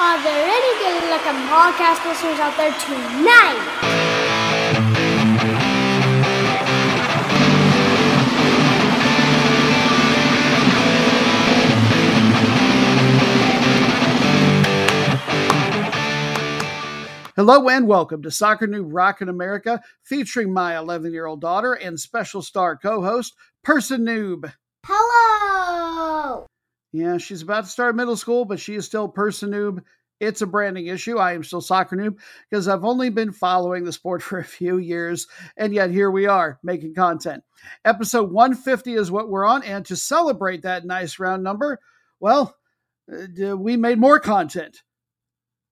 Are there any good looking podcast listeners out there tonight? Hello and welcome to Soccer Noob Rockin' America, featuring my 11 year old daughter and special star co host, Person Noob. Hello! Yeah, she's about to start middle school, but she is still Person Noob. It's a branding issue. I am still Soccer Noob because I've only been following the sport for a few years, and yet here we are making content. Episode 150 is what we're on, and to celebrate that nice round number, well, uh, we made more content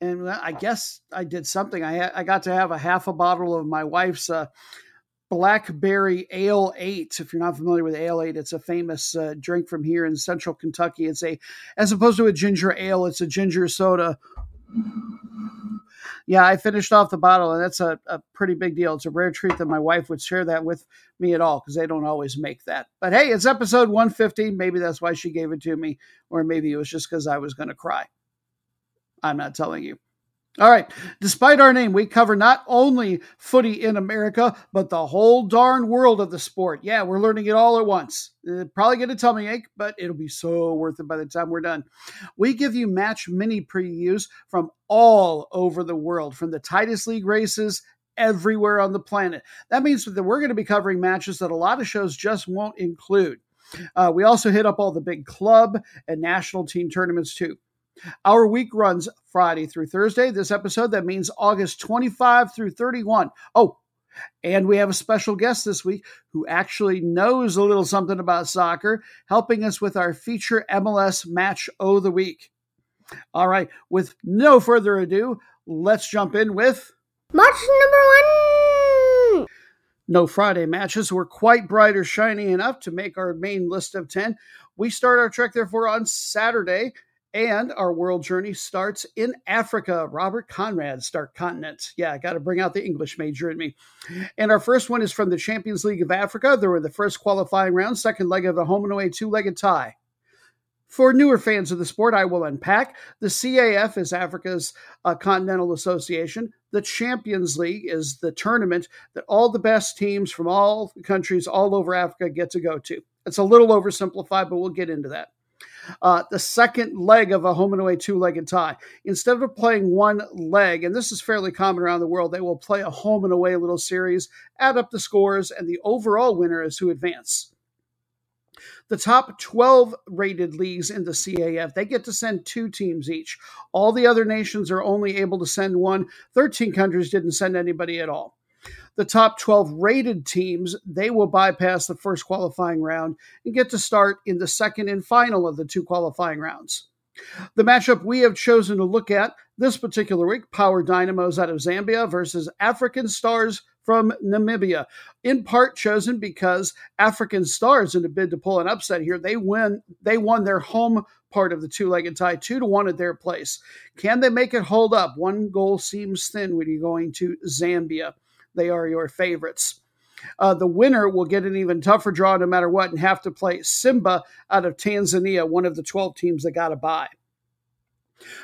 and I guess I did something. I I got to have a half a bottle of my wife's uh, blackberry ale eight. If you're not familiar with ale eight, it's a famous uh, drink from here in central Kentucky. It's a as opposed to a ginger ale, it's a ginger soda. Yeah, I finished off the bottle, and that's a, a pretty big deal. It's a rare treat that my wife would share that with me at all because they don't always make that. But hey, it's episode 150. Maybe that's why she gave it to me, or maybe it was just because I was going to cry. I'm not telling you. All right. Despite our name, we cover not only footy in America, but the whole darn world of the sport. Yeah, we're learning it all at once. It'll probably get a tummy ache, but it'll be so worth it by the time we're done. We give you match mini previews from all over the world, from the tightest league races everywhere on the planet. That means that we're going to be covering matches that a lot of shows just won't include. Uh, we also hit up all the big club and national team tournaments too. Our week runs Friday through Thursday. This episode, that means August 25 through 31. Oh, and we have a special guest this week who actually knows a little something about soccer, helping us with our feature MLS Match of the Week. All right, with no further ado, let's jump in with Match number one. No Friday matches were quite bright or shiny enough to make our main list of 10. We start our trek, therefore, on Saturday and our world journey starts in Africa. Robert Conrad start continent. Yeah, I got to bring out the English major in me. And our first one is from the Champions League of Africa. They were the first qualifying round, second leg of a home and away two legged tie. For newer fans of the sport, I will unpack. The CAF is Africa's uh, Continental Association. The Champions League is the tournament that all the best teams from all countries all over Africa get to go to. It's a little oversimplified, but we'll get into that uh, the second leg of a home and away two legged tie. Instead of playing one leg, and this is fairly common around the world, they will play a home and away little series, add up the scores, and the overall winner is who advance. The top 12 rated leagues in the CAF, they get to send two teams each. All the other nations are only able to send one. 13 countries didn't send anybody at all the top 12 rated teams, they will bypass the first qualifying round and get to start in the second and final of the two qualifying rounds. The matchup we have chosen to look at this particular week Power Dynamos out of Zambia versus African Stars from Namibia. In part chosen because African Stars, in a bid to pull an upset here, they win. They won their home part of the two-legged tie, two to one at their place. Can they make it hold up? One goal seems thin when you're going to Zambia they are your favorites. Uh, the winner will get an even tougher draw no matter what and have to play Simba out of Tanzania, one of the 12 teams that got a bye.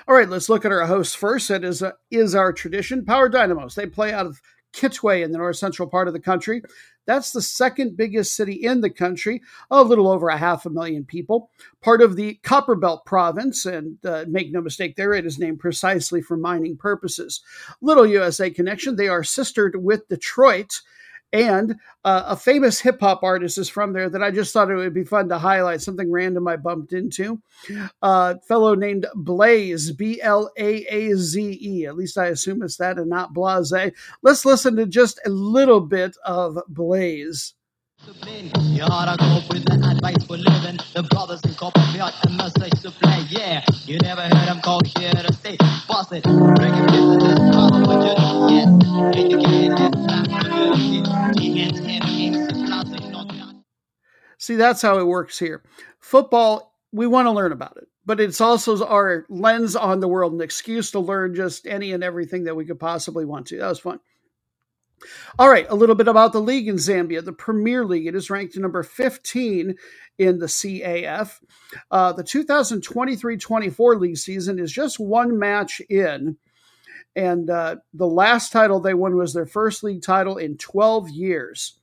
All right, let's look at our hosts first. That is, uh, is our tradition. Power Dynamos. They play out of Kitwe in the north central part of the country. That's the second biggest city in the country, a little over a half a million people. Part of the Copperbelt province, and uh, make no mistake there, it is named precisely for mining purposes. Little USA connection, they are sistered with Detroit and uh, a famous hip hop artist is from there that I just thought it would be fun to highlight. Something random I bumped into. A uh, fellow named Blaze, B L A A Z E. At least I assume it's that and not Blase. Let's listen to just a little bit of Blaze. Jag har gått with the advice for living. The brothers in copper vi har en message to play. Yeah, you never heard them call here to say Boss it, bring it to this house what you? Get Educated, slapped See, that's how it works here. Football, we want to learn about it, but it's also our lens on the world, an excuse to learn just any and everything that we could possibly want to. That was fun. All right, a little bit about the league in Zambia. The Premier League, it is ranked number 15 in the CAF. Uh, the 2023 24 league season is just one match in. And uh, the last title they won was their first league title in 12 years.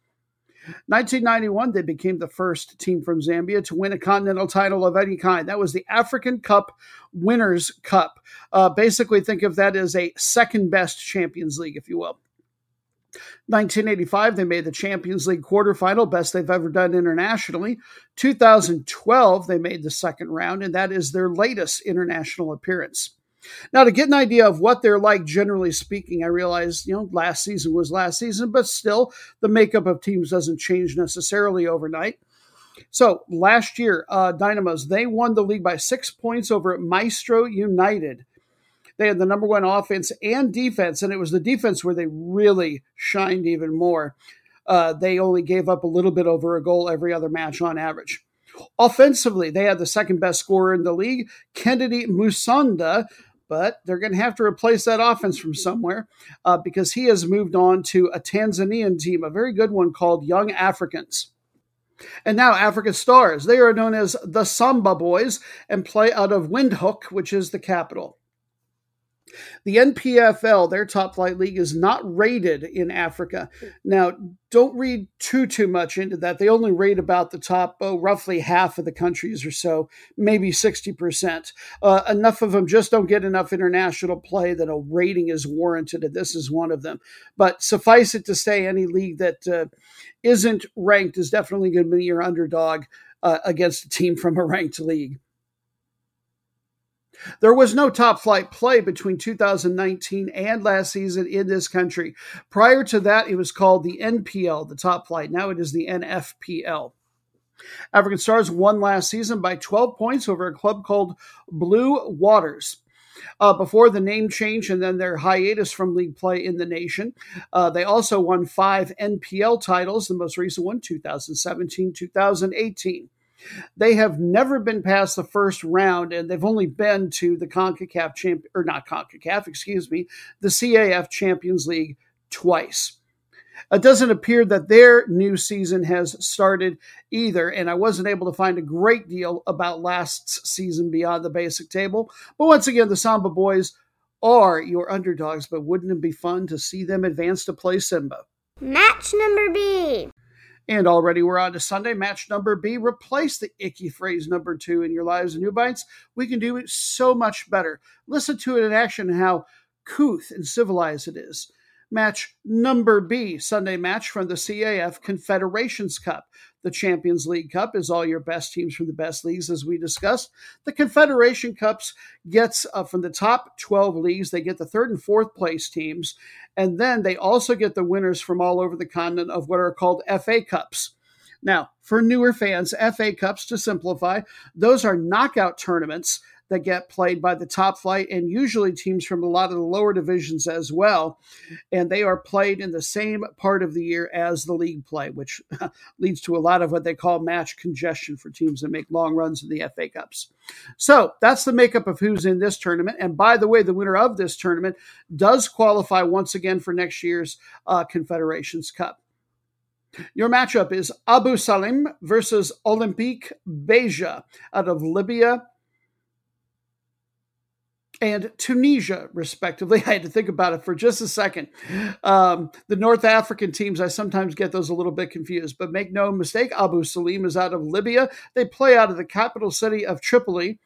1991, they became the first team from Zambia to win a continental title of any kind. That was the African Cup Winners' Cup. Uh, basically, think of that as a second best Champions League, if you will. 1985, they made the Champions League quarterfinal, best they've ever done internationally. 2012, they made the second round, and that is their latest international appearance. Now, to get an idea of what they're like, generally speaking, I realize, you know, last season was last season, but still, the makeup of teams doesn't change necessarily overnight. So last year, uh, Dynamos, they won the league by six points over Maestro United. They had the number one offense and defense, and it was the defense where they really shined even more. Uh, they only gave up a little bit over a goal every other match on average. Offensively, they had the second best scorer in the league, Kennedy Musonda, but they're going to have to replace that offense from somewhere uh, because he has moved on to a Tanzanian team, a very good one called Young Africans. And now Africa Stars. They are known as the Samba Boys and play out of Windhoek, which is the capital. The NPFL, their top flight league, is not rated in Africa. Now, don't read too too much into that. They only rate about the top, oh, roughly half of the countries or so, maybe sixty percent. Uh, enough of them just don't get enough international play that a rating is warranted, and this is one of them. But suffice it to say, any league that uh, not ranked is definitely going to be your underdog uh, against a team from a ranked league. There was no top flight play between 2019 and last season in this country. Prior to that, it was called the NPL, the top flight. Now it is the NFPL. African Stars won last season by 12 points over a club called Blue Waters. Uh, before the name change and then their hiatus from league play in the nation. Uh, they also won five NPL titles, the most recent one, 2017 2018. They have never been past the first round, and they've only been to the CONCACAF champ or not CONCACAF, excuse me, the CAF Champions League twice. It doesn't appear that their new season has started either, and I wasn't able to find a great deal about last season beyond the basic table. But once again, the Samba Boys are your underdogs, but wouldn't it be fun to see them advance to play Simba? Match number B. And already we're on to Sunday. Match number B. Replace the icky phrase number two in your lives and new bites. We can do it so much better. Listen to it in action how couth and civilized it is. Match number B, Sunday match from the CAF Confederations Cup. The Champions League Cup is all your best teams from the best leagues, as we discussed. The Confederation Cups gets uh, from the top 12 leagues, they get the third and fourth place teams. And then they also get the winners from all over the continent of what are called FA Cups. Now, for newer fans, FA Cups, to simplify, those are knockout tournaments that get played by the top flight and usually teams from a lot of the lower divisions as well. And they are played in the same part of the year as the league play, which leads to a lot of what they call match congestion for teams that make long runs in the FA Cups. So that's the makeup of who's in this tournament. And by the way, the winner of this tournament does qualify once again for next year's uh, Confederations Cup. Your matchup is Abu Salim versus Olympique Beja out of Libya and Tunisia, respectively. I had to think about it for just a second. Um, the North African teams, I sometimes get those a little bit confused, but make no mistake, Abu Salim is out of Libya. They play out of the capital city of Tripoli.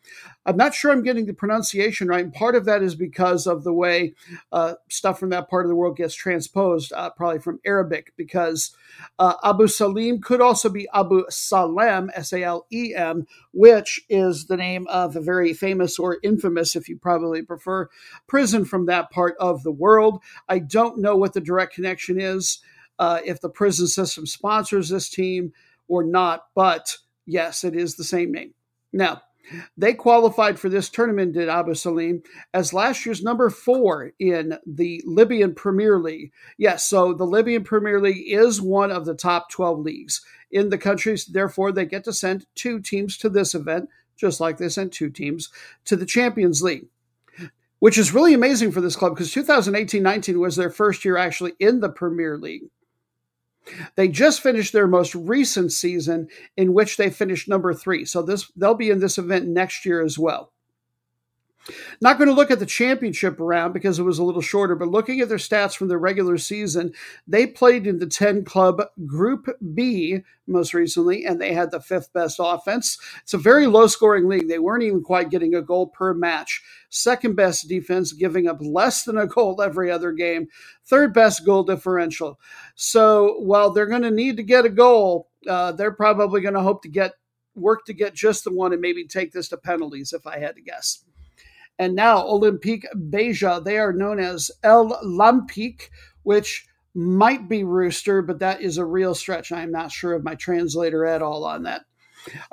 I'm not sure I'm getting the pronunciation right. And part of that is because of the way uh, stuff from that part of the world gets transposed, uh, probably from Arabic, because uh, Abu Salim could also be Abu Salem, S A L E M, which is the name of a very famous or infamous, if you probably prefer, prison from that part of the world. I don't know what the direct connection is, uh, if the prison system sponsors this team or not, but yes, it is the same name. Now, they qualified for this tournament, did Abu Salim, as last year's number four in the Libyan Premier League. Yes, so the Libyan Premier League is one of the top 12 leagues in the countries. Therefore, they get to send two teams to this event, just like they sent two teams to the Champions League. Which is really amazing for this club because 2018-19 was their first year actually in the Premier League. They just finished their most recent season in which they finished number 3. So this they'll be in this event next year as well. Not going to look at the championship round because it was a little shorter, but looking at their stats from the regular season, they played in the 10 club Group B most recently, and they had the fifth best offense. It's a very low scoring league. They weren't even quite getting a goal per match. Second best defense, giving up less than a goal every other game. Third best goal differential. So while they're going to need to get a goal, uh, they're probably going to hope to get work to get just the one and maybe take this to penalties if I had to guess. And now Olympique Beja, they are known as El Lampique, which might be Rooster, but that is a real stretch. I am not sure of my translator at all on that.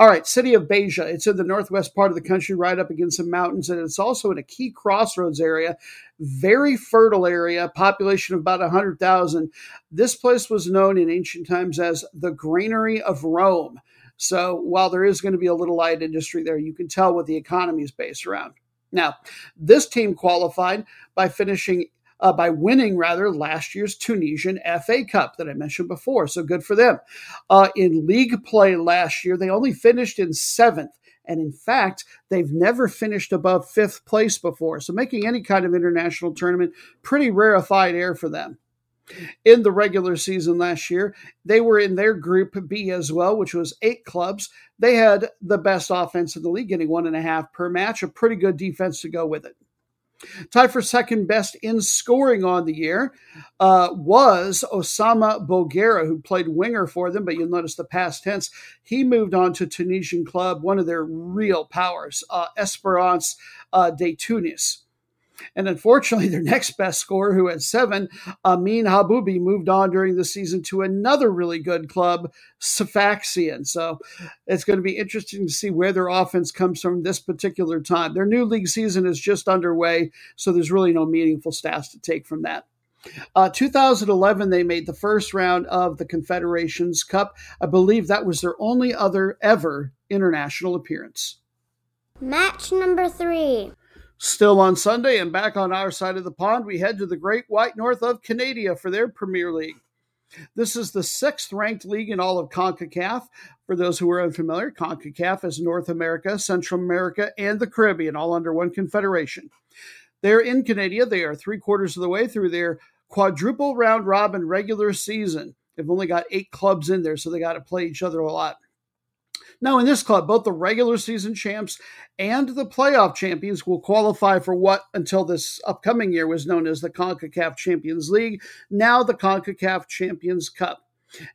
All right, city of Beja. It's in the northwest part of the country, right up against some mountains, and it's also in a key crossroads area. Very fertile area, population of about 100,000. This place was known in ancient times as the Granary of Rome. So while there is going to be a little light industry there, you can tell what the economy is based around. Now, this team qualified by finishing uh, by winning rather last year's Tunisian FA Cup that I mentioned before. So good for them. Uh, in league play last year, they only finished in seventh. And in fact, they've never finished above fifth place before. So making any kind of international tournament, pretty rarefied air for them in the regular season last year. They were in their group B as well, which was eight clubs. They had the best offense in the league, getting one and a half per match, a pretty good defense to go with it. Tied for second best in scoring on the year uh, was Osama Bougherra, who played winger for them, but you'll notice the past tense. He moved on to Tunisian club, one of their real powers, uh, Esperance uh, de Tunis. And unfortunately, their next best scorer, who had seven, Amin Haboubi, moved on during the season to another really good club, Sfaxien. So it's going to be interesting to see where their offense comes from this particular time. Their new league season is just underway, so there's really no meaningful stats to take from that. Uh, 2011, they made the first round of the Confederations Cup. I believe that was their only other ever international appearance. Match number three. Still on Sunday and back on our side of the pond, we head to the great white north of Canada for their Premier League. This is the sixth ranked league in all of CONCACAF. For those who are unfamiliar, CONCACAF is North America, Central America, and the Caribbean, all under one confederation. They're in Canada. They are three quarters of the way through their quadruple round robin regular season. They've only got eight clubs in there, so they got to play each other a lot. Now, in this club, both the regular season champs and the playoff champions will qualify for what until this upcoming year was known as the CONCACAF Champions League, now the CONCACAF Champions Cup.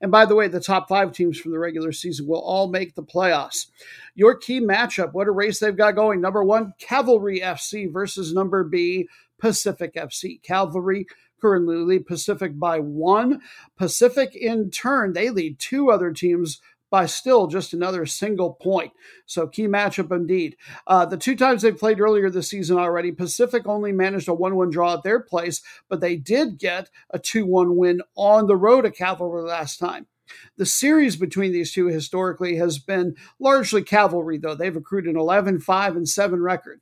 And by the way, the top five teams from the regular season will all make the playoffs. Your key matchup, what a race they've got going. Number one, Cavalry FC versus number B, Pacific FC. Cavalry currently lead Pacific by one. Pacific, in turn, they lead two other teams by still just another single point. So, key matchup indeed. Uh, the two times they played earlier this season already, Pacific only managed a 1 1 draw at their place, but they did get a 2 1 win on the road at Cavalry last time. The series between these two historically has been largely cavalry, though. They've accrued an 11 5 and 7 record.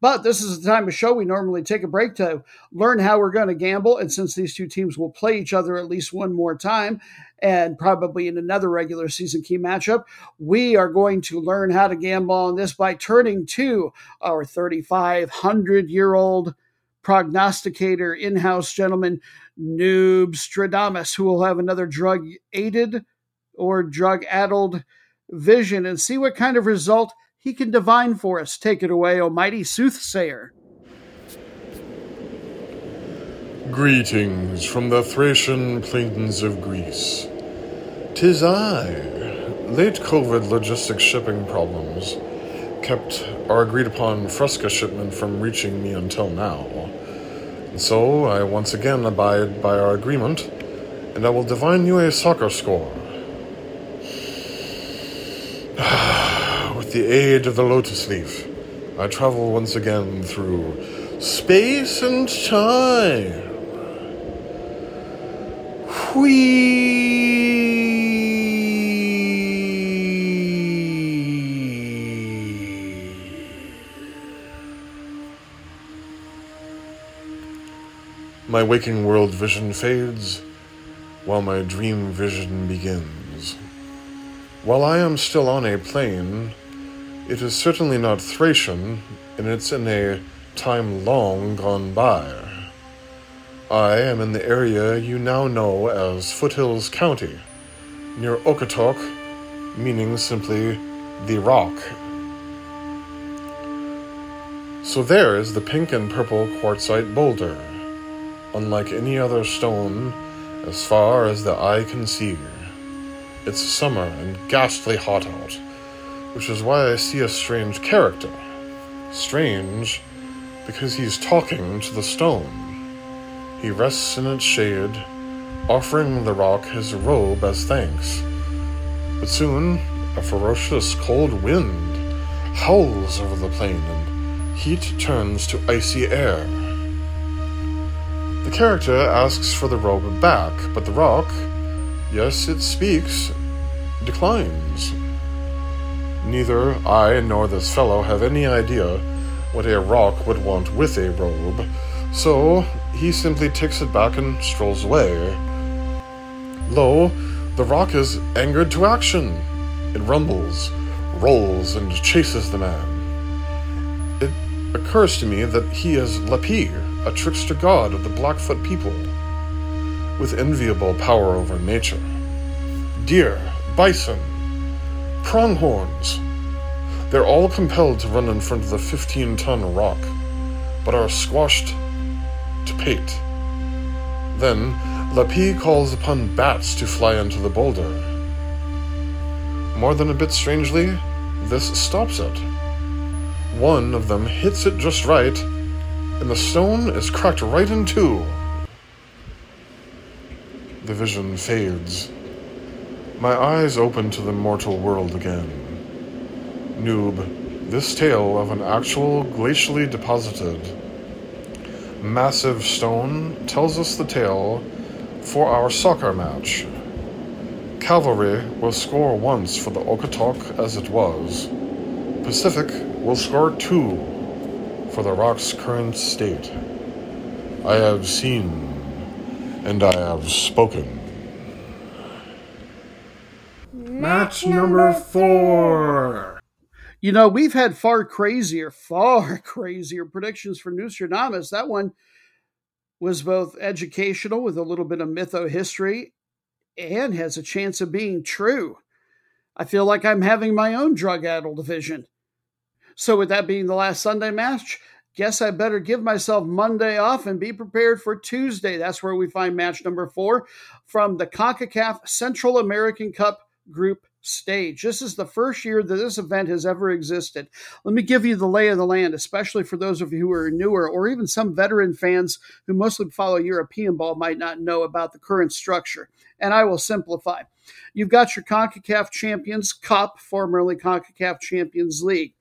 But this is the time of show we normally take a break to learn how we're going to gamble. And since these two teams will play each other at least one more time, and probably in another regular season key matchup, we are going to learn how to gamble on this by turning to our 3,500 year old prognosticator, in house gentleman, Noob Stradamus, who will have another drug aided or drug addled vision and see what kind of result he can divine for us. Take it away, O mighty soothsayer. Greetings from the Thracian plains of Greece. Tis I. Late COVID logistics shipping problems kept our agreed upon Fresca shipment from reaching me until now. And so I once again abide by our agreement, and I will divine you a soccer score. Ah, With the aid of the lotus leaf, I travel once again through space and time. Whee! My waking world vision fades, while my dream vision begins. While I am still on a plane, it is certainly not Thracian, and it's in a time long gone by. I am in the area you now know as Foothills County, near Okotok, meaning simply the rock. So there is the pink and purple quartzite boulder, unlike any other stone as far as the eye can see. It's summer and ghastly hot out, which is why I see a strange character. Strange because he's talking to the stone. He rests in its shade, offering the rock his robe as thanks. But soon, a ferocious cold wind howls over the plain and heat turns to icy air. The character asks for the robe back, but the rock, yes, it speaks, declines. Neither I nor this fellow have any idea what a rock would want with a robe, so he simply takes it back and strolls away. Lo, the rock is angered to action. It rumbles, rolls, and chases the man. It occurs to me that he is Napi, a trickster god of the Blackfoot people, with enviable power over nature. Deer, bison, pronghorns. They're all compelled to run in front of the 15 ton rock, but are squashed to pate. Then, Napi calls upon bats to fly into the boulder. More than a bit strangely, this stops it. One of them hits it just right, and the stone is cracked right in two. The vision fades. My eyes open to the mortal world again. Noob, this tale of an actual glacially deposited massive stone tells us the tale for our soccer match. Cavalry will score once for the Okotok as it was. Pacific will score two for the rock's current state. I have seen and I have spoken. Match number four. You know, we've had far crazier, far crazier predictions for Nostradamus. That one was both educational with a little bit of mytho history and has a chance of being true. I feel like I'm having my own drug addled vision. So, with that being the last Sunday match, guess I better give myself Monday off and be prepared for Tuesday. That's where we find match number four from the CONCACAF Central American Cup group stage. This is the first year that this event has ever existed. Let me give you the lay of the land, especially for those of you who are newer or even some veteran fans who mostly follow European ball might not know about the current structure. And I will simplify. You've got your CONCACAF Champions Cup, formerly CONCACAF Champions League.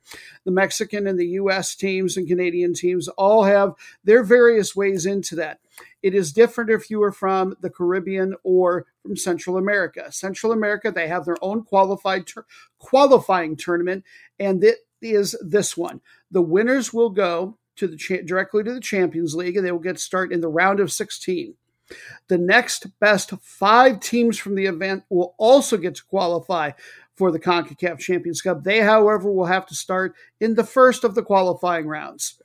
The Mexican and the U.S. teams and Canadian teams all have their various ways into that. It is different if you are from the Caribbean or from Central America. Central America, they have their own qualified ter- qualifying tournament, and it is this one. The winners will go to the cha- directly to the Champions League, and they will get start in the round of 16. The next best five teams from the event will also get to qualify for the CONCACAF Champions Cup. They, however, will have to start in the first of the qualifying rounds.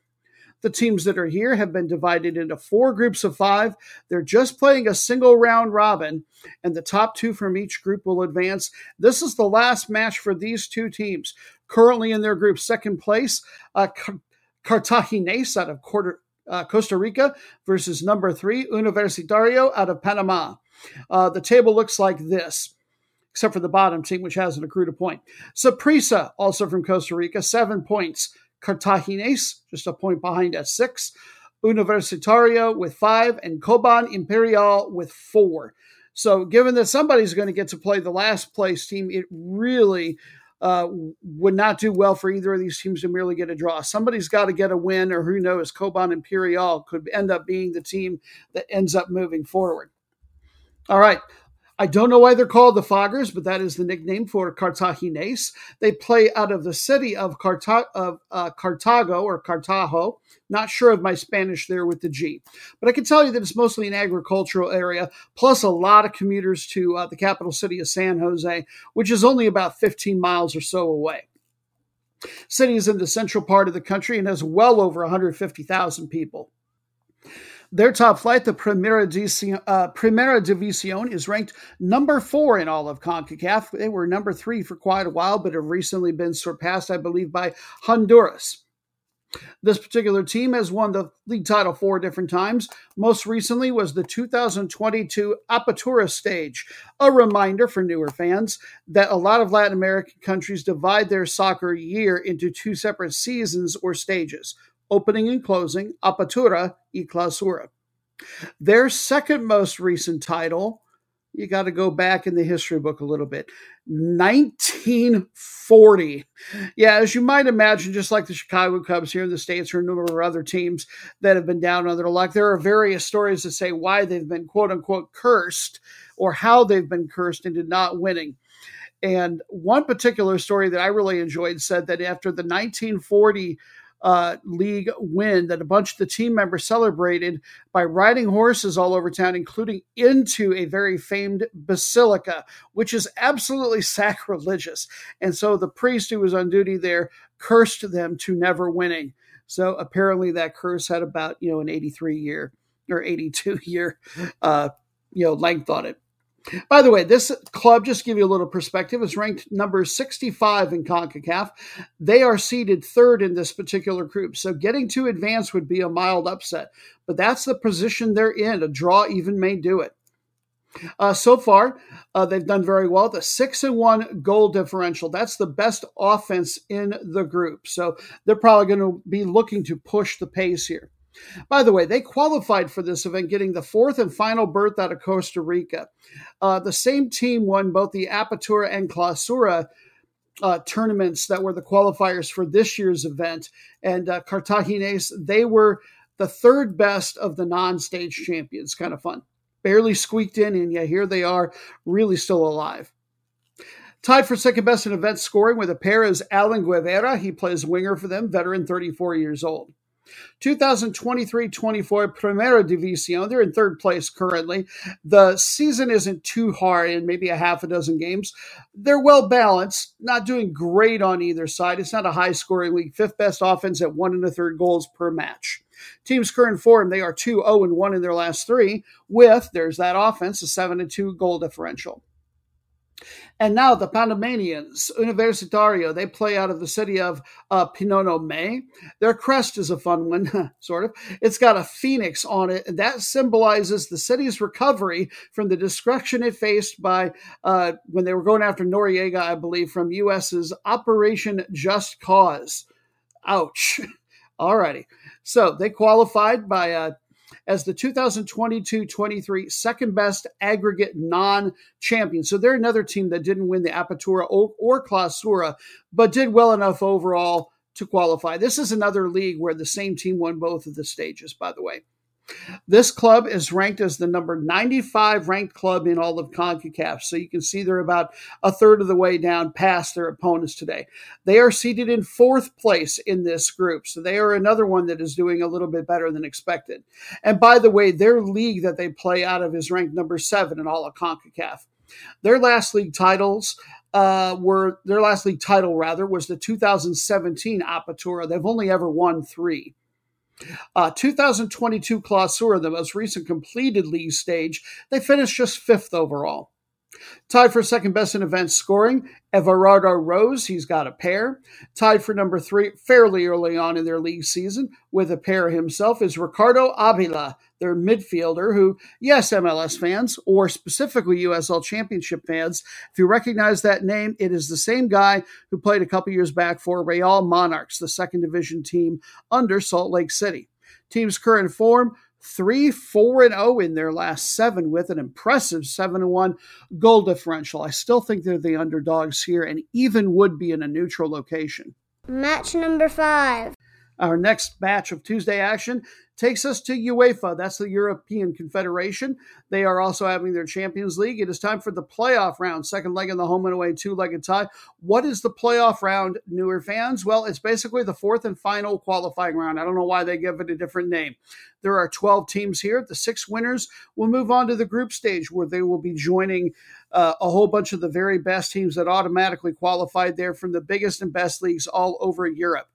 The teams that are here have been divided into four groups of five. They're just playing a single round robin, and the top two from each group will advance. This is the last match for these two teams. Currently in their group, second place, uh, Cartaginés out of quarter, uh, Costa Rica versus number three, Universitario out of Panama. Uh, the table looks like this, except for the bottom team, which hasn't accrued a point. Saprissa, also from Costa Rica, seven points. Cartaginés, just a point behind at six. Universitario with five, and Coban Imperial with four. So, given that somebody's going to get to play the last place team, it really uh, would not do well for either of these teams to merely get a draw. Somebody's got to get a win, or who knows, Coban Imperial could end up being the team that ends up moving forward. All right. I don't know why they're called the Foggers, but that is the nickname for Cartaginés. They play out of the city of, Carta- of uh, Cartago or Cartago. Not sure of my Spanish there with the G, but I can tell you that it's mostly an agricultural area, plus a lot of commuters to uh, the capital city of San Jose, which is only about 15 miles or so away. City is in the central part of the country and has well over 150,000 people. Their top flight, the Primera División, uh, Primera División, is ranked number four in all of CONCACAF. They were number three for quite a while, but have recently been surpassed, I believe, by Honduras. This particular team has won the league title four different times. Most recently was the 2022 Apertura stage. A reminder for newer fans that a lot of Latin American countries divide their soccer year into two separate seasons or stages opening and closing, Apertura y Clausura. Their second most recent title, you got to go back in the history book a little bit. 1940. Yeah, as you might imagine, just like the Chicago Cubs here in the States or a number of other teams that have been down on their luck, there are various stories that say why they've been quote unquote cursed or how they've been cursed into not winning. And one particular story that I really enjoyed said that after the 1940 uh, league win that a bunch of the team members celebrated by riding horses all over town, including into a very famed basilica, which is absolutely sacrilegious. And so the priest who was on duty there cursed them to never winning. So apparently that curse had about, you know, an 83 year or 82 year, uh, you know, length on it. By the way, this club, just give you a little perspective, is ranked number 65 in CONCACAF. They are seeded third in this particular group. So getting to advance would be a mild upset. But that's the position they're in. A draw even may do it. Uh, so far, uh, they've done very well. The six and one goal differential. That's the best offense in the group. So they're probably going to be looking to push the pace here. By the way, they qualified for this event, getting the fourth and final berth out of Costa Rica. Uh, the same team won both the Apertura and Clausura uh, tournaments that were the qualifiers for this year's event. And uh, Cartagines, they were the third best of the non stage champions. Kind of fun. Barely squeaked in, and yeah, here they are, really still alive. Tied for second best in event scoring with a pair is Alan Guevara. He plays winger for them, veteran, 34 years old. 2023-24 Primera División. They're in third place currently. The season isn't too hard in maybe a half a dozen games. They're well balanced, not doing great on either side. It's not a high scoring league. Fifth best offense at one and a third goals per match. Team's current form, they are 2 0 and 1 in their last three, with, there's that offense, a 7 and 2 goal differential. And now the Panamanians, Universitario, they play out of the city of uh, Penonomé. Their crest is a fun one, sort of. It's got a phoenix on it, and that symbolizes the city's recovery from the destruction it faced by uh, when they were going after Noriega, I believe, from U.S.'s Operation Just Cause. Ouch. Alrighty. So they qualified by uh, as the 2022 23 second best aggregate non champion. So they're another team that didn't win the Apertura or, or Clausura, but did well enough overall to qualify. This is another league where the same team won both of the stages, by the way. This club is ranked as the number 95 ranked club in all of CONCACAF. So you can see they're about a third of the way down past their opponents today. They are seated in fourth place in this group. So they are another one that is doing a little bit better than expected. And by the way, their league that they play out of is ranked number seven in all of CONCACAF. Their last league titles uh, were their last league title rather was the 2017 Apertura. They've only ever won three. Uh, 2022 Clausura, the most recent completed league stage, they finished just fifth overall. Tied for second best in event scoring, Everardo Rose, he's got a pair. Tied for number three fairly early on in their league season with a pair himself is Ricardo Avila, their midfielder, who, yes, MLS fans, or specifically USL Championship fans, if you recognize that name, it is the same guy who played a couple years back for Real Monarchs, the second division team under Salt Lake City. Team's current form 3 4 and 0 in their last seven with an impressive 7 1 goal differential. I still think they're the underdogs here and even would be in a neutral location. Match number five. Our next batch of Tuesday action takes us to UEFA. That's the European Confederation. They are also having their Champions League. It is time for the playoff round, second leg in the home and away two legged tie. What is the playoff round, newer fans? Well, it's basically the fourth and final qualifying round. I don't know why they give it a different name. There are 12 teams here. The six winners will move on to the group stage where they will be joining uh, a whole bunch of the very best teams that automatically qualified there from the biggest and best leagues all over Europe.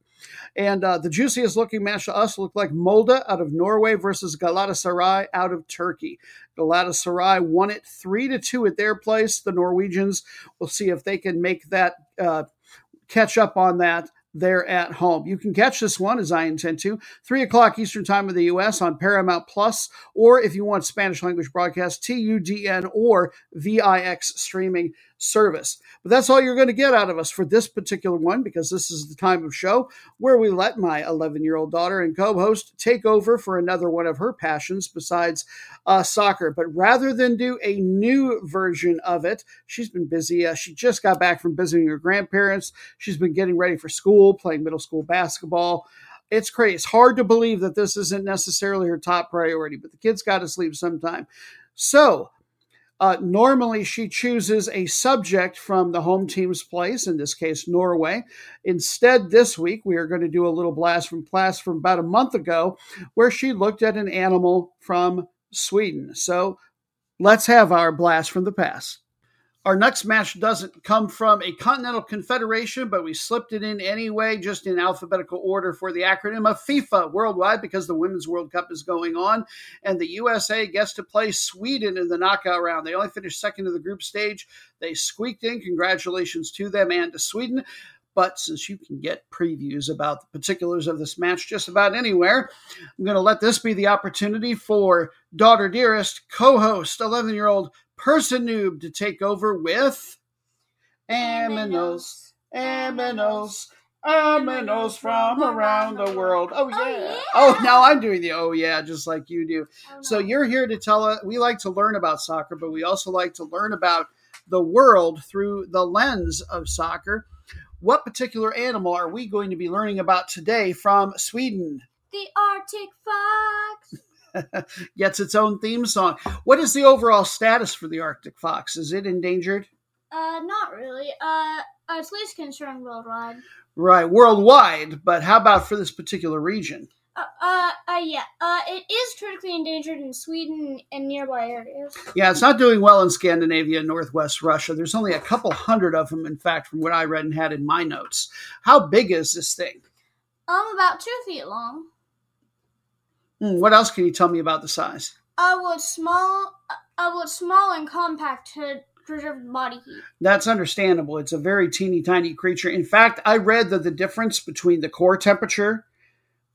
And uh, the juiciest looking match to us looked like Molde out of Norway versus Galatasaray out of Turkey. Galatasaray won it three to two at their place. The Norwegians will see if they can make that uh, catch up on that there at home. You can catch this one, as I intend to, 3 o'clock Eastern Time of the U.S. on Paramount Plus, or if you want Spanish language broadcast, TUDN or VIX streaming service. But that's all you're going to get out of us for this particular one because this is the time of show where we let my 11 year old daughter and co host take over for another one of her passions besides uh, soccer. But rather than do a new version of it, she's been busy. Uh, she just got back from visiting her grandparents. She's been getting ready for school, playing middle school basketball it's crazy. It's hard to believe that this isn't necessarily her top priority, but the kids got to sleep sometime. So uh, normally, she chooses a subject from the home team's place, in this case, Norway. Instead, this week, we are going to do a little blast from class from about a month ago where she looked at an animal from Sweden. So let's have our blast from the past. Our next match doesn't come from a continental confederation, but we slipped it in anyway, just in alphabetical order for the acronym of FIFA worldwide because the Women's World Cup is going on. And the USA gets to play Sweden in the knockout round. They only finished second in the group stage. They squeaked in. Congratulations to them and to Sweden. But since you can get previews about the particulars of this match just about anywhere, I'm going to let this be the opportunity for Daughter Dearest, co host, 11 year old person noob to take over with Aminos, Aminos, Aminos from around the world. Oh, oh yeah. Oh, now I'm doing the oh yeah, just like you do. Oh, so you're here to tell us. We like to learn about soccer, but we also like to learn about the world through the lens of soccer. What particular animal are we going to be learning about today from Sweden? The Arctic fox. gets its own theme song. What is the overall status for the Arctic fox? Is it endangered? Uh, not really. Uh, it's least concerned worldwide. Right, worldwide. But how about for this particular region? Uh, uh, uh, yeah. Uh, it is critically endangered in Sweden and nearby areas. Yeah, it's not doing well in Scandinavia and northwest Russia. There's only a couple hundred of them, in fact, from what I read and had in my notes. How big is this thing? Um, about two feet long. Mm, what else can you tell me about the size? I would small. I would small and compact to preserve body heat. That's understandable. It's a very teeny tiny creature. In fact, I read that the difference between the core temperature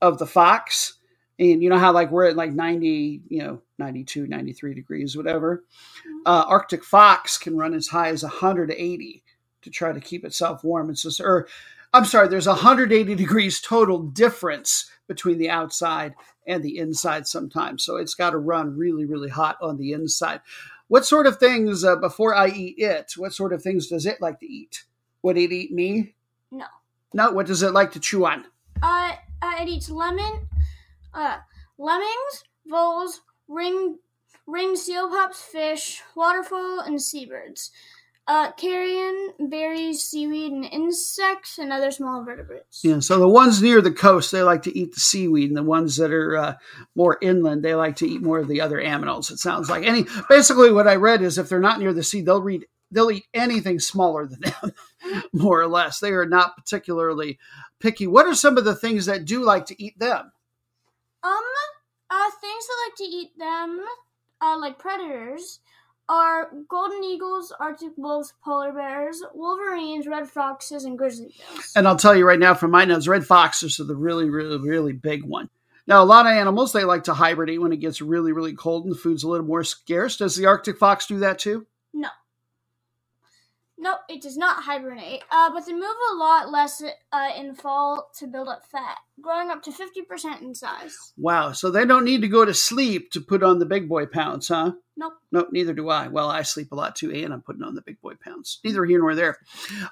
of the fox and you know how like we're at like 90 you know 92 93 degrees whatever mm-hmm. uh, arctic fox can run as high as 180 to try to keep itself warm and so or i'm sorry there's 180 degrees total difference between the outside and the inside sometimes. So it's got to run really, really hot on the inside. What sort of things, uh, before I eat it, what sort of things does it like to eat? Would it eat me? No. No, what does it like to chew on? Uh, uh it eats lemon, uh, lemmings, voles, ring, ring seal pups, fish, waterfowl, and seabirds. Uh, carrion, berries, seaweed, and insects, and other small vertebrates. Yeah, so the ones near the coast, they like to eat the seaweed, and the ones that are uh, more inland, they like to eat more of the other aminals. It sounds like any. Basically, what I read is if they're not near the sea, they'll read they'll eat anything smaller than them, more or less. They are not particularly picky. What are some of the things that do like to eat them? Um, uh, things that like to eat them, uh, like predators are golden eagles, arctic wolves, polar bears, wolverines, red foxes, and grizzly bears. And I'll tell you right now from my notes, red foxes are the really, really, really big one. Now, a lot of animals, they like to hibernate when it gets really, really cold and the food's a little more scarce. Does the Arctic fox do that too? No. It does not hibernate, uh, but they move a lot less uh, in fall to build up fat, growing up to 50% in size. Wow. So they don't need to go to sleep to put on the big boy pounds, huh? Nope. Nope, neither do I. Well, I sleep a lot too, and I'm putting on the big boy pounds. Neither here nor there.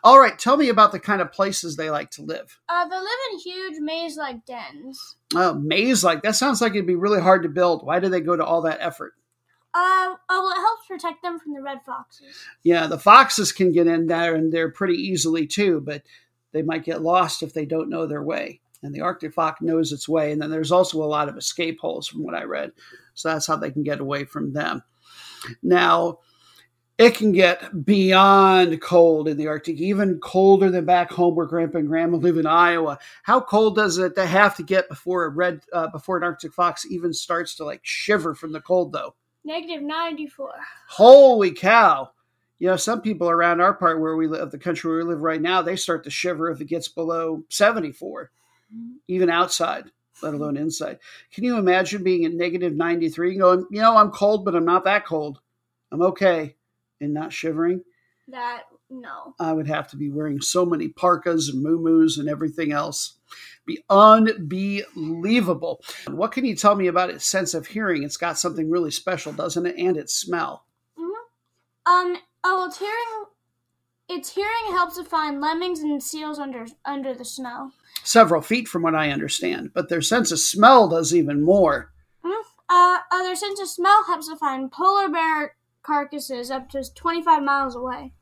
All right, tell me about the kind of places they like to live. Uh, they live in huge maze like dens. Oh, maze like that sounds like it'd be really hard to build. Why do they go to all that effort? Uh, oh, well, it helps protect them from the red foxes. Yeah, the foxes can get in there and they're pretty easily too, but they might get lost if they don't know their way. And the Arctic fox knows its way. And then there's also a lot of escape holes from what I read. So that's how they can get away from them. Now, it can get beyond cold in the Arctic, even colder than back home where Grandpa and Grandma live in Iowa. How cold does it have to get before a red uh, before an Arctic fox even starts to like shiver from the cold though? Negative 94. Holy cow! You know, some people around our part where we live, the country where we live right now, they start to shiver if it gets below 74, mm-hmm. even outside, let alone inside. Can you imagine being at negative 93 going, you know, I'm cold, but I'm not that cold. I'm okay. And not shivering? That, no. I would have to be wearing so many parkas and muumuus and everything else. Be unbelievable. What can you tell me about its sense of hearing? It's got something really special, doesn't it? And its smell. Um, oh, its hearing, its hearing helps to find lemmings and seals under under the snow. Several feet from what I understand, but their sense of smell does even more. Mhm. Uh, uh, their sense of smell helps to find polar bear carcasses up to 25 miles away.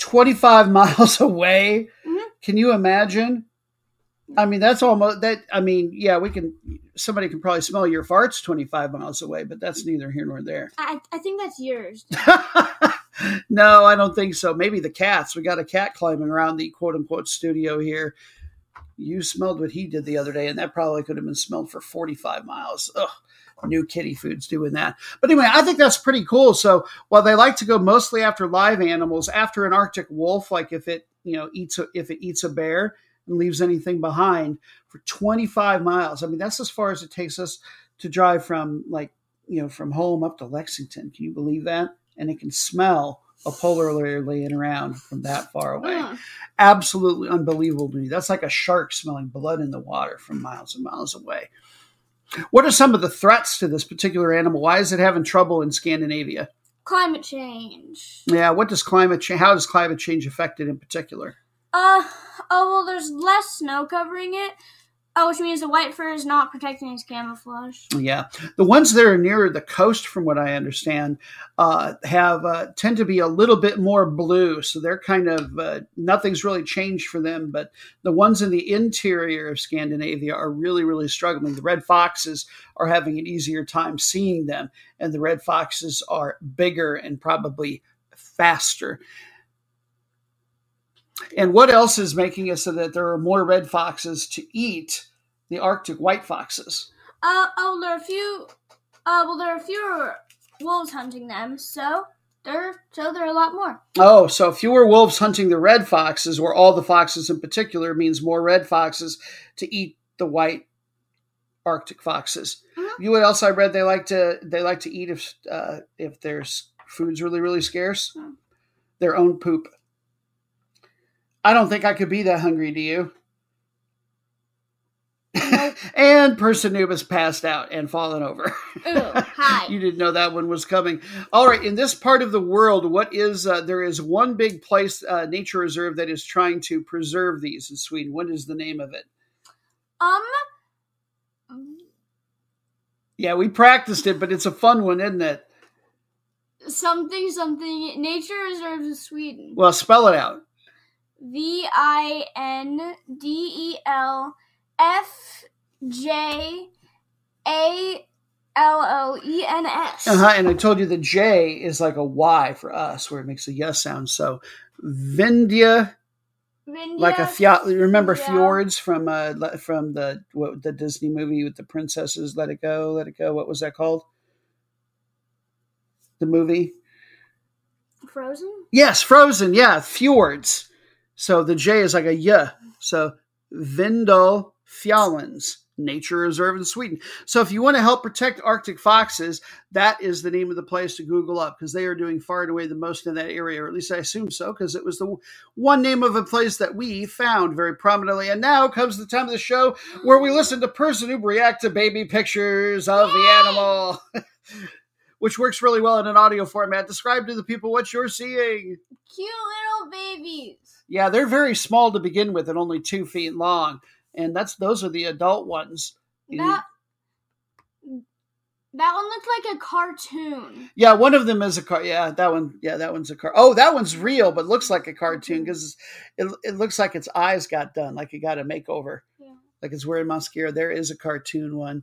25 miles away. Mhm. Can you imagine? I mean, that's almost that. I mean, yeah, we can. Somebody can probably smell your farts 25 miles away, but that's neither here nor there. I, I think that's yours. no, I don't think so. Maybe the cats. We got a cat climbing around the quote unquote studio here. You smelled what he did the other day, and that probably could have been smelled for 45 miles. Ugh, new kitty food's doing that. But anyway, I think that's pretty cool. So while they like to go mostly after live animals, after an Arctic wolf, like if it, you know, eats a, if it eats a bear and leaves anything behind for 25 miles. I mean, that's as far as it takes us to drive from like, you know, from home up to Lexington. Can you believe that? And it can smell a polar bear laying around from that far away. Mm. Absolutely unbelievable to me. That's like a shark smelling blood in the water from miles and miles away. What are some of the threats to this particular animal? Why is it having trouble in Scandinavia? Climate change. Yeah, what does climate change? How does climate change affect it in particular? Uh, oh, well, there's less snow covering it, uh, which means the white fur is not protecting his camouflage. Yeah, the ones that are nearer the coast, from what I understand, uh, have uh, tend to be a little bit more blue. So they're kind of uh, nothing's really changed for them. But the ones in the interior of Scandinavia are really, really struggling. The red foxes are having an easier time seeing them, and the red foxes are bigger and probably faster. And what else is making it so that there are more red foxes to eat the Arctic white foxes? Uh, oh, there are a few, uh, well, there are fewer wolves hunting them, so there, so there are a lot more. Oh, so fewer wolves hunting the red foxes, or all the foxes in particular, means more red foxes to eat the white Arctic foxes. Mhm. You know what else I read? They like to they like to eat if uh, if there's food's really really scarce, Hmm. their own poop. I don't think I could be that hungry. Do you? and person noob has passed out and fallen over. Ooh, hi. you didn't know that one was coming. All right, in this part of the world, what is uh, there is one big place, uh, nature reserve that is trying to preserve these in Sweden. What is the name of it? Um, Yeah, we practiced it, but it's a fun one, isn't it? something, something, Nature reserve of Sweden. Well, spell it out. V I N D E L F J A L L E N S. Uh-huh, and I told you the J is like a Y for us, where it makes a yes sound. So, Vindia, like a fjord. Remember yeah. fjords from uh from the what, the Disney movie with the princesses? Let it go, let it go. What was that called? The movie. Frozen? Yes, frozen. Yeah, fjords. So the J is like a y. So Vindal Fjallens Nature Reserve in Sweden. So if you want to help protect Arctic foxes, that is the name of the place to Google up because they are doing far and away the most in that area, or at least I assume so, because it was the one name of a place that we found very prominently. And now comes the time of the show where we listen to person who react to baby pictures of the animal. Which works really well in an audio format. Describe to the people what you're seeing. Cute little babies. Yeah, they're very small to begin with and only two feet long. And that's those are the adult ones. That that one looks like a cartoon. Yeah, one of them is a car. Yeah, that one. Yeah, that one's a car. Oh, that one's real, but looks like a cartoon mm-hmm. because it, it looks like its eyes got done, like it got a makeover, Yeah. like it's wearing mascara. There is a cartoon one,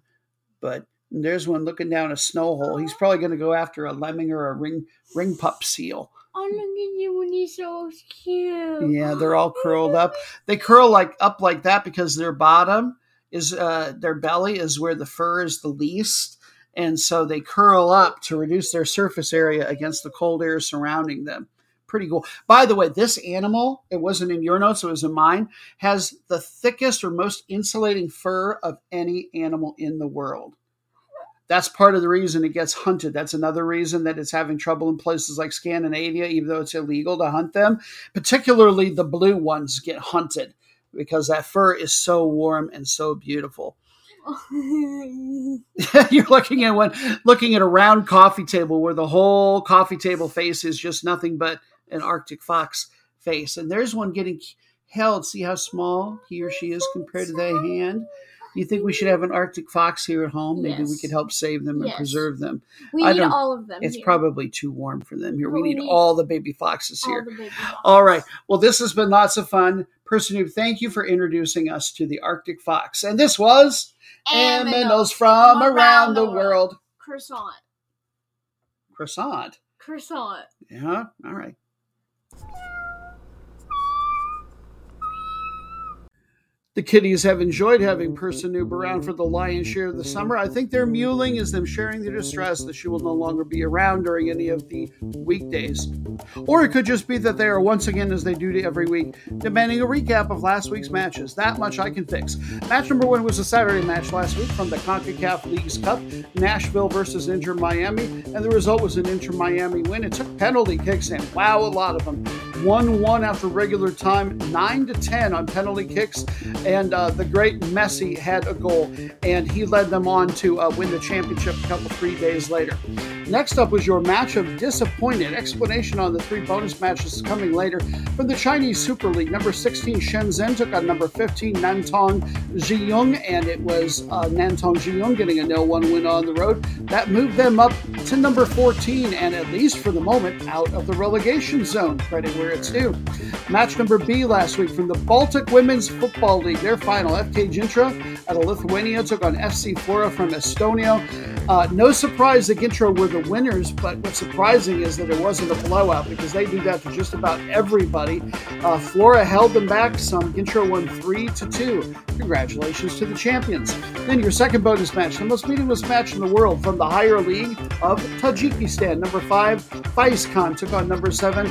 but there's one looking down a snow hole. He's probably going to go after a lemming or a ring ring pup seal. Oh, look at you when he's so cute. Yeah, they're all curled up. They curl like up like that because their bottom is uh their belly is where the fur is the least. And so they curl up to reduce their surface area against the cold air surrounding them. Pretty cool. By the way, this animal, it wasn't in your notes, it was in mine, has the thickest or most insulating fur of any animal in the world. That's part of the reason it gets hunted. That's another reason that it's having trouble in places like Scandinavia, even though it's illegal to hunt them. Particularly the blue ones get hunted because that fur is so warm and so beautiful. You're looking at one, looking at a round coffee table where the whole coffee table face is just nothing but an Arctic fox face, and there's one getting held. See how small he or she is compared to that hand. You think we should have an Arctic fox here at home? Maybe we could help save them and Yes. preserve them. we I need all of them. It's here. probably too warm for them here. We we need need all the baby foxes here. the baby All right. Well, this has been lots of fun. Person who, thank you for introducing us to the Arctic fox. And this was Aminos from around the world. Croissant. Croissant. Croissant. Yeah. All right. The kitties have enjoyed having mm-hmm. Person Noob around for the lion's share of the summer. I think their mewling is them sharing their distress that she will no longer be around during any of the weekdays. Or it could just be that they are once again, as they do to every week, demanding a recap of last week's matches. That much I can fix. Match number one was a Saturday match last week from the CONCACAF Leagues Cup, Nashville versus Inter Miami, and the result was an Inter Miami win. It took penalty kicks and wow, a lot of them. 1 1 after regular time, 9 to 10 on penalty kicks, and uh, the great Messi had a goal, and he led them on to uh, win the championship a couple, three days later. Next up was your match of disappointed. Explanation on the three bonus matches coming later. From the Chinese Super League, number 16 Shenzhen took on number 15 Nantong Zhiyong, and it was uh, Nantong Zhiyong getting a 0 1 win on the road. That moved them up to number 14, and at least for the moment, out of the relegation zone. Credit where it's due. Match number B last week from the Baltic Women's Football League. Their final, FK Gintra of Lithuania took on FC Flora from Estonia. Uh, no surprise that Gintra were the winners, but what's surprising is that it wasn't a blowout because they do that to just about everybody. Uh, Flora held them back some. Gintra won 3 to 2. Congratulations to the champions. Then your second bonus match, the most meaningless match in the world from the higher league of Tajikistan. Number 5, Fayzkand took on number 7,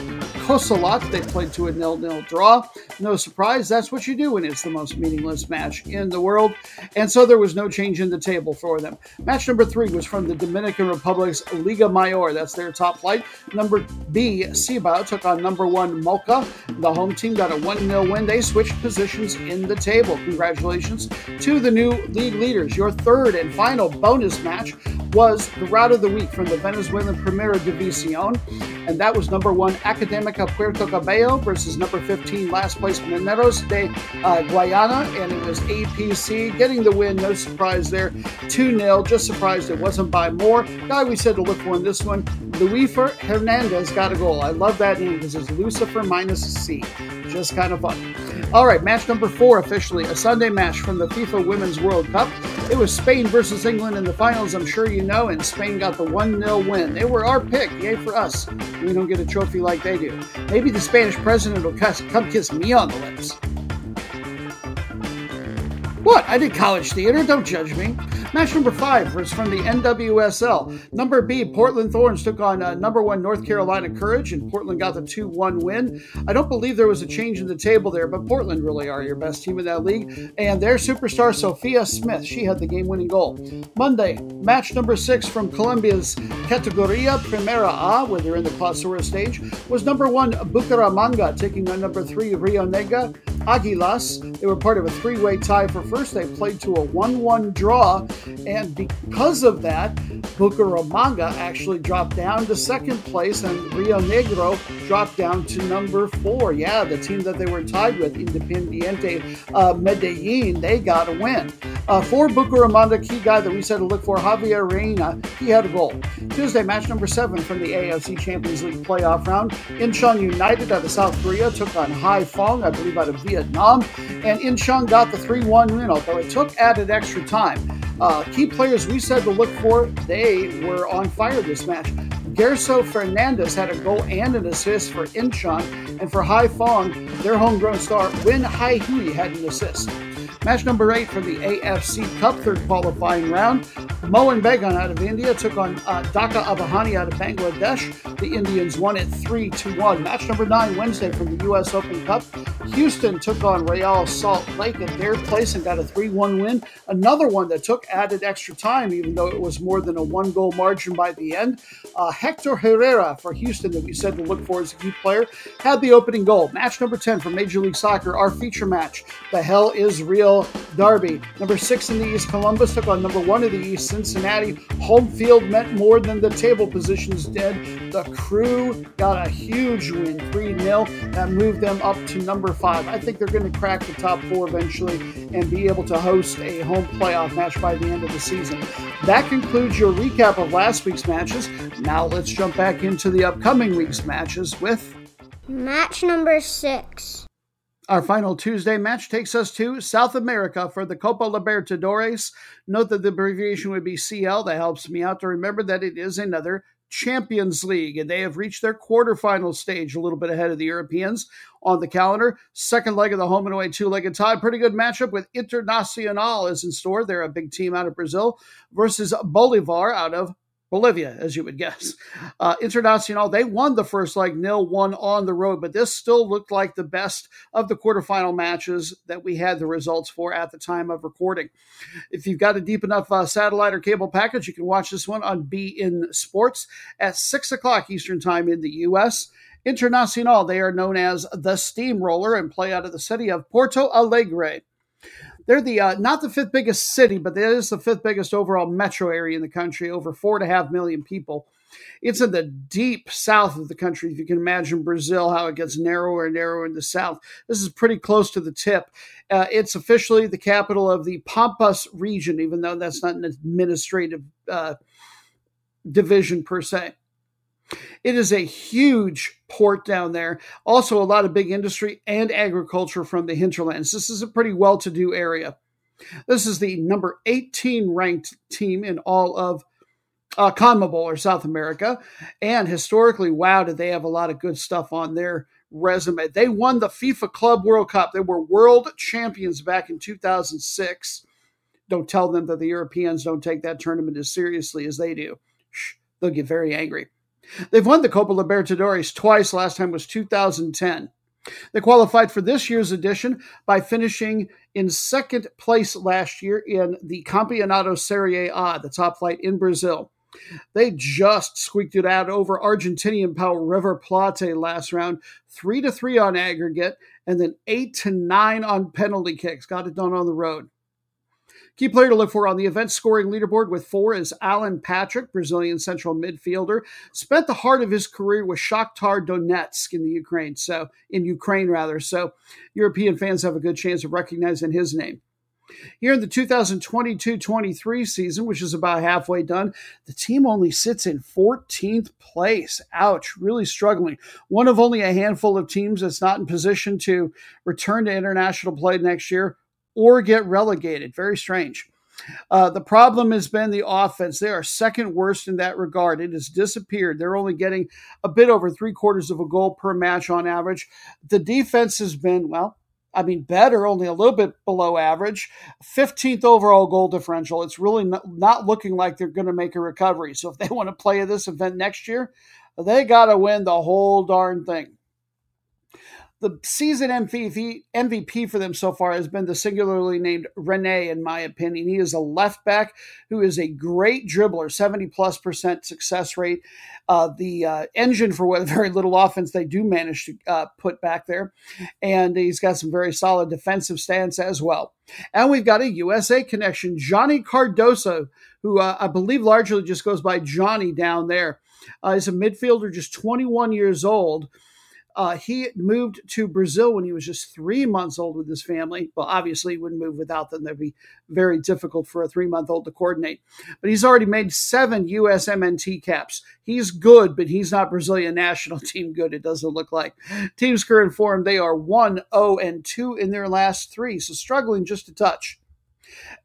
Khosilot. They played to a nil-nil draw. No surprise, that's what you do when it's the most meaningless match in the world. And so there was no change in the table for them. Match number 3 was from the Dominican Republic's Liga Mayor. That's their top flight. Number B, Cibao took on number 1, Moca. The home team got a 1 0 win. They switched positions in the table. Congratulations to the new league leaders. Your third and final bonus match was the route of the week from the Venezuelan Primera División, and that was number one Academica Puerto Cabello versus number 15 last place Mineros de uh, Guayana, and it was APC getting the win. No surprise there, 2 0. Just surprised it wasn't by more. Guy we said look for in this one, Luifer Hernandez got a goal. I love that name because it's Lucifer minus C. Just kind of fun. All right, match number four officially, a Sunday match from the FIFA Women's World Cup. It was Spain versus England in the finals, I'm sure you know, and Spain got the 1 0 win. They were our pick. Yay for us. We don't get a trophy like they do. Maybe the Spanish president will come kiss me on the lips. What? I did college theater. Don't judge me. Match number five was from the NWSL. Number B, Portland Thorns took on uh, number one North Carolina Courage, and Portland got the 2 1 win. I don't believe there was a change in the table there, but Portland really are your best team in that league. And their superstar, Sophia Smith, she had the game winning goal. Monday, match number six from Colombia's Categoria Primera A, where they're in the Clausura stage, was number one Bucaramanga taking on number three Rionegro Aguilas. They were part of a three way tie for first. They played to a 1 1 draw, and because of that, Bucaramanga actually dropped down to second place, and Rionegro dropped down to number four. Yeah, the team that they were tied with, Independiente uh, Medellin, they got a win. Uh, for Bucaramanga, key guy that we said to look for, Javier Reina, he had a goal. Tuesday, match number seven from the AFC Champions League playoff round. Incheon United out of South Korea took on Haiphong, I believe out of Vietnam, and Incheon got the 3 1 win, although it took added extra time. Uh, key players we said to look for, they were on fire this match. Gerso Fernandes had a goal and an assist for Incheon, and for Haiphong, their homegrown star Nguyen Hai Huy had an assist. Match number eight for the AFC Cup third qualifying round. Mohun Bagan out of India took on uh, Dhaka Abahani out of Bangladesh. The Indians won it 3 to 1. Match number nine Wednesday from the U.S. Open Cup. Houston took on Real Salt Lake at their place and got a 3 1 win. Another one that took added extra time, even though it was more than a one goal margin by the end. Uh, Hector Herrera for Houston, that we said to look for as a key player, had the opening goal. Match number 10 for Major League Soccer, our feature match. The Hell is Real Derby. Number six in the East, Columbus took on number one in the East, Cincinnati. Home field meant more than the table positions did. The crew got a huge win, 3 0. That moved them up to number five. I think they're going to crack the top four eventually and be able to host a home playoff match by the end of the season. That concludes your recap of last week's matches. Now let's jump back into the upcoming week's matches with Match number six. Our final Tuesday match takes us to South America for the Copa Libertadores. Note that the abbreviation would be CL. That helps me out to remember that it is another Champions League, and they have reached their quarterfinal stage a little bit ahead of the Europeans on the calendar. Second leg of the home and away two legged tie. Pretty good matchup with Internacional is in store. They're a big team out of Brazil versus Bolivar out of Bolivia, as you would guess. Uh, Internacional, they won the first leg nil one on the road, but this still looked like the best of the quarterfinal matches that we had the results for at the time of recording. If you've got a deep enough uh, satellite or cable package, you can watch this one on beIN Sports at 6 o'clock Eastern Time in the U.S. Internacional, they are known as the Steamroller and play out of the city of Porto Alegre. They're the uh, not the fifth biggest city, but it is the fifth biggest overall metro area in the country, over four and a half million people. It's in the deep south of the country. If you can imagine Brazil, how it gets narrower and narrower in the south. This is pretty close to the tip. Uh, it's officially the capital of the Pampas region, even though that's not an administrative uh, division per se. It is a huge port down there. Also, a lot of big industry and agriculture from the hinterlands. This is a pretty well to do area. This is the number 18 ranked team in all of uh, CONMEBOL or South America. And historically, wow, did they have a lot of good stuff on their resume. They won the FIFA Club World Cup. They were world champions back in 2006. Don't tell them that the Europeans don't take that tournament as seriously as they do. Shh, they'll get very angry. They've won the Copa Libertadores twice. Last time was 2010. They qualified for this year's edition by finishing in second place last year in the Campeonato Serie A, the top flight in Brazil. They just squeaked it out over Argentinian power River Plate last round, three to three on aggregate, and then eight to nine on penalty kicks. Got it done on the road. Key player to look for on the event scoring leaderboard with four is Alan Patrick, Brazilian central midfielder. Spent the heart of his career with Shakhtar Donetsk in the Ukraine, so in Ukraine rather. So European fans have a good chance of recognizing his name. Here in the 2022 23 season, which is about halfway done, the team only sits in 14th place. Ouch, really struggling. One of only a handful of teams that's not in position to return to international play next year or get relegated. Very strange. Uh, the problem has been the offense. They are second worst in that regard. It has disappeared. They're only getting a bit over three quarters of a goal per match on average. The defense has been, well, I mean, better, only a little bit below average. 15th overall goal differential. It's really not, looking like they're going to make a recovery. So if they want to play this event next year, they got to win the whole darn thing the season MVP, MVP for them so far has been the singularly named Rene, in my opinion. He is a left back who is a great dribbler, 70 plus percent success rate. Uh, the uh, engine for what very little offense they do manage to uh, put back there. And he's got some very solid defensive stance as well. And we've got a USA connection, Johnny Cardoso, who uh, I believe largely just goes by Johnny down there. Uh, he's a midfielder, just 21 years old. Uh, he moved to Brazil when he was just three months old with his family. Well, obviously, he wouldn't move without them. That'd be very difficult for a three month old to coordinate. But he's already made seven USMNT caps. He's good, but he's not Brazilian national team good, it doesn't look like. Team's current form, they are 1 0 and 2 in their last three, so struggling just a touch.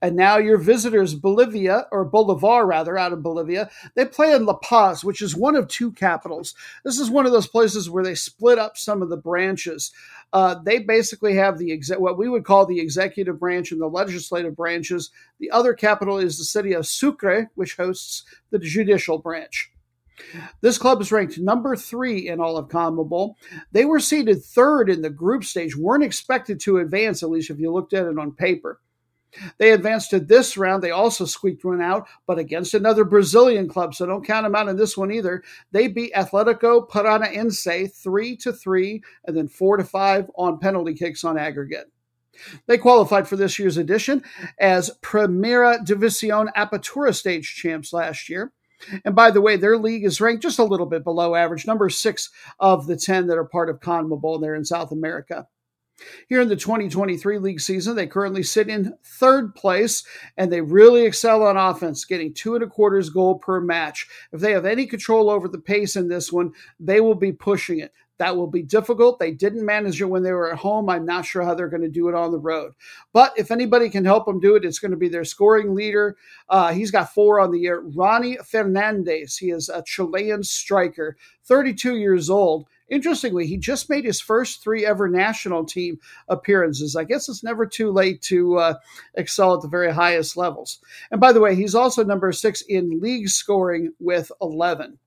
And now your visitors, Bolivia, or Bolivar rather, out of Bolivia, they play in La Paz, which is one of two capitals. This is one of those places where they split up some of the branches. Uh, they basically have the exe- what we would call the executive branch and the legislative branches. The other capital is the city of Sucre, which hosts the judicial branch. This club is ranked number three in all of CONMEBOL. They were seeded third in the group stage, weren't expected to advance, at least if you looked at it on paper. They advanced to this round. They also squeaked one out, but against another Brazilian club, so don't count them out in this one either. They beat Atletico Paranaense three to three, and then four to five on penalty kicks on aggregate. They qualified for this year's edition as Primera División Apertura stage champs last year. And by the way, their league is ranked just a little bit below average, number six of the 10 that are part of CONMEBOL there in South America. Here in the 2023 league season, they currently sit in third place and they really excel on offense, getting two and a quarters goal per match. If they have any control over the pace in this one, they will be pushing it. That will be difficult. They didn't manage it when they were at home. I'm not sure how they're going to do it on the road. But if anybody can help them do it, it's going to be their scoring leader. Uh, he's got four on the year. Ronnie Fernandez. He is a Chilean striker, 32 years old. Interestingly, he just made his first three ever national team appearances. I guess it's never too late to uh, excel at the very highest levels. And by the way, he's also number six in league scoring with 11.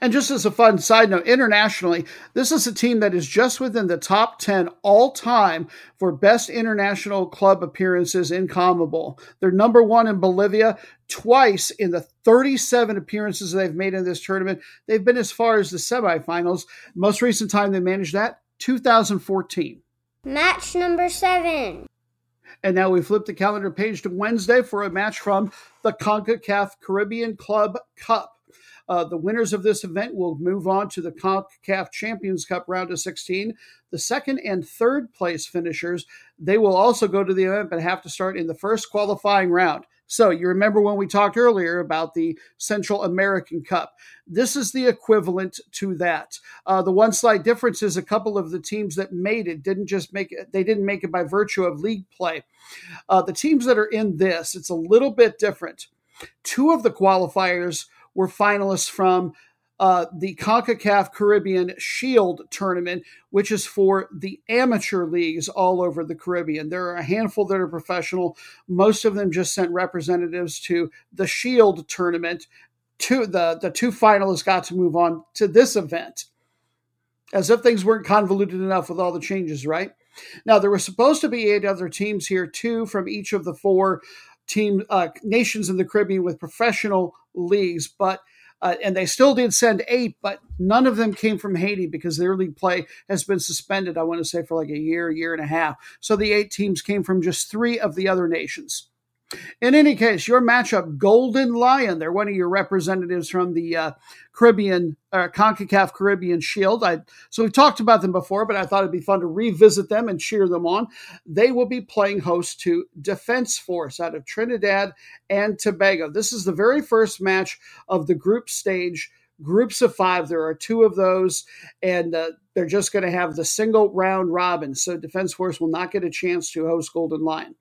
And just as a fun side note, internationally, this is a team that is just within the top 10 all time for best international club appearances in CONMEBOL. They're number one in Bolivia. Twice in the 37 appearances they've made in this tournament, they've been as far as the semifinals. Most recent time they managed that, 2014. Match number seven. And now we flip the calendar page to Wednesday for a match from the CONCACAF Caribbean Club Cup. Uh, the winners of this event will move on to the CONCACAF Champions Cup round of 16. The second and third place finishers, they will also go to the event but have to start in the first qualifying round. So you remember when we talked earlier about the Central American Cup. This is the equivalent to that. Uh, the one slight difference is a couple of the teams that made it didn't just make it, they didn't make it by virtue of league play. Uh, the teams that are in this, it's a little bit different. Two of the qualifiers were finalists from uh, the CONCACAF Caribbean Shield tournament, which is for the amateur leagues all over the Caribbean. There are a handful that are professional. Most of them just sent representatives to the Shield tournament. Two, the, the two finalists got to move on to this event. As if things weren't convoluted enough with all the changes, right? Now, there were supposed to be eight other teams here, two from each of the four team uh, nations in the Caribbean with professional leagues, but uh, and they still did send eight, but none of them came from Haiti because their league play has been suspended. I want to say for like a year, year and a half. So the eight teams came from just three of the other nations. In any case, your matchup, Golden Lion, they're one of your representatives from the uh, Caribbean, uh, CONCACAF Caribbean Shield. I, so we've talked about them before, but I thought it'd be fun to revisit them and cheer them on. They will be playing host to Defense Force out of Trinidad and Tobago. This is the very first match of the group stage. Groups of five. There are two of those, and uh, they're just going to have the single round robin. So Defense Force will not get a chance to host Golden Lion.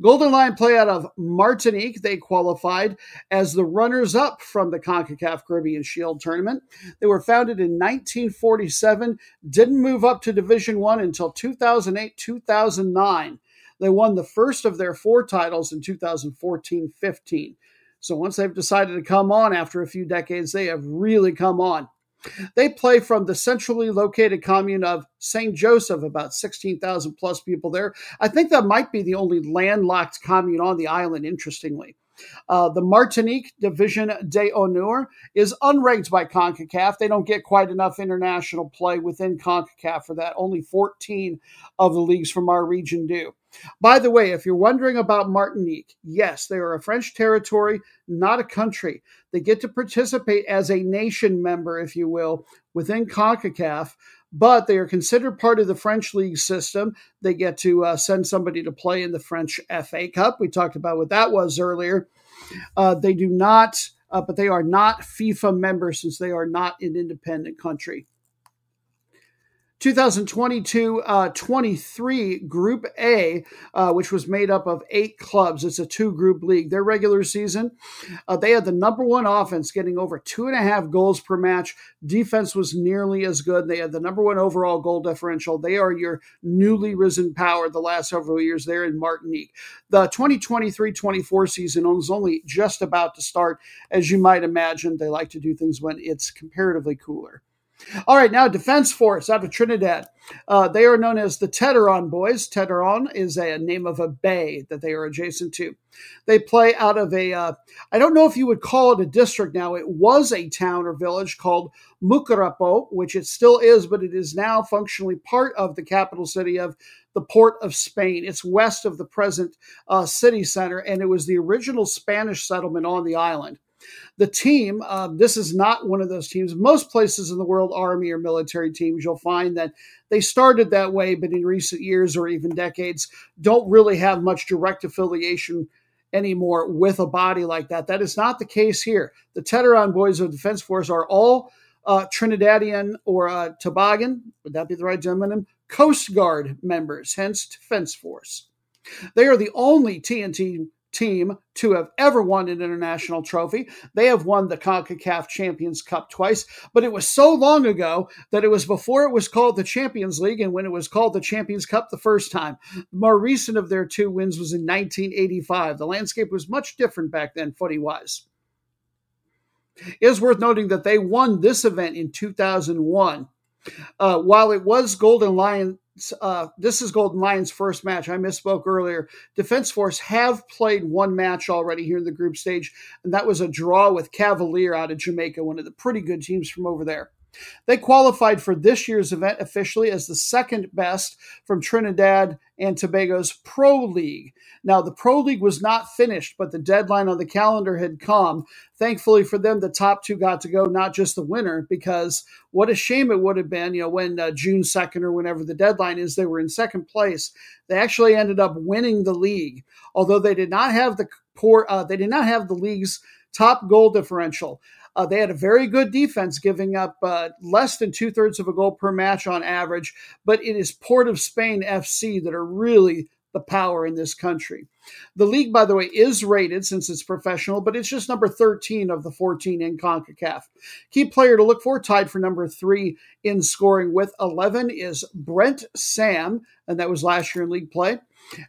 Golden Lion play out of Martinique. They qualified as the runners up from the CONCACAF Caribbean Shield tournament. They were founded in 1947, didn't move up to Division 1 until 2008 2009. They won the first of their four titles in 2014 15. So once they've decided to come on after a few decades, they have really come on. They play from the centrally located commune of St. Joseph, about 16,000 plus people there. I think that might be the only landlocked commune on the island, interestingly. Uh, the Martinique Division de Honneur is unranked by CONCACAF. They don't get quite enough international play within CONCACAF for that. Only 14 of the leagues from our region do. By the way, if you're wondering about Martinique, yes, they are a French territory, not a country. They get to participate as a nation member, if you will, within CONCACAF, but they are considered part of the French league system. They get to uh, send somebody to play in the French FA Cup. We talked about what that was earlier. Uh, they do not, uh, but they are not FIFA members since they are not an independent country. 2022 uh, 23 Group A, uh, which was made up of eight clubs. It's a two group league. Their regular season, uh, they had the number one offense, getting over two and a half goals per match. Defense was nearly as good. They had the number one overall goal differential. They are your newly risen power the last several years there in Martinique. The 2023 24 season was only just about to start. As you might imagine, they like to do things when it's comparatively cooler. All right, now Defense Force out of Trinidad. Uh, they are known as the Teteron Boys. Teteron is a, a, name of a bay that they are adjacent to. They play out of a. Uh, I don't know if you would call it a district now. It was a town or village called Mucurapo, which it still is, but it is now functionally part of the capital city of the Port of Spain. It's west of the present uh, city center, and it was the original Spanish settlement on the island. The team, uh, this is not one of those teams. Most places in the world, army or military teams, you'll find that they started that way, but in recent years or even decades, don't really have much direct affiliation anymore with a body like that. That is not the case here. The Teteron Boys of Defense Force are all uh, Trinidadian or uh, would that be the right gentleman? Coast Guard members, hence Defense Force. They are the only TNT team to have ever won an international trophy. They have won the CONCACAF Champions Cup twice, but it was so long ago that it was before it was called the Champions League and when it was called the Champions Cup the first time. The more recent of their two wins was in 1985. The landscape was much different back then, footy wise. It is worth noting that they won this event in 2001. Uh, while it was Golden Lion uh, this is Golden Lions' first match. I misspoke earlier. Defense Force have played one match already here in the group stage, and that was a draw with Cavalier out of Jamaica, one of the pretty good teams from over there. They qualified for this year's event officially as the second best from Trinidad and Tobago's Pro League. Now, the Pro League was not finished, but the deadline on the calendar had come. Thankfully for them, the top two got to go, not just the winner, because what a shame it would have been, you know, when uh, June 2nd or whenever the deadline is, they were in second place. They actually ended up winning the league, although they did not have the poor, uh, they did not have the league's top goal differential. Uh, they had a very good defense, giving up uh, less than two thirds of a goal per match on average. But it is Port of Spain FC that are really the power in this country. The league, by the way, is rated since it's professional, but it's just number 13 of the 14 in CONCACAF. Key player to look for, tied for number three in scoring with 11, is Brent Sam, and that was last year in league play.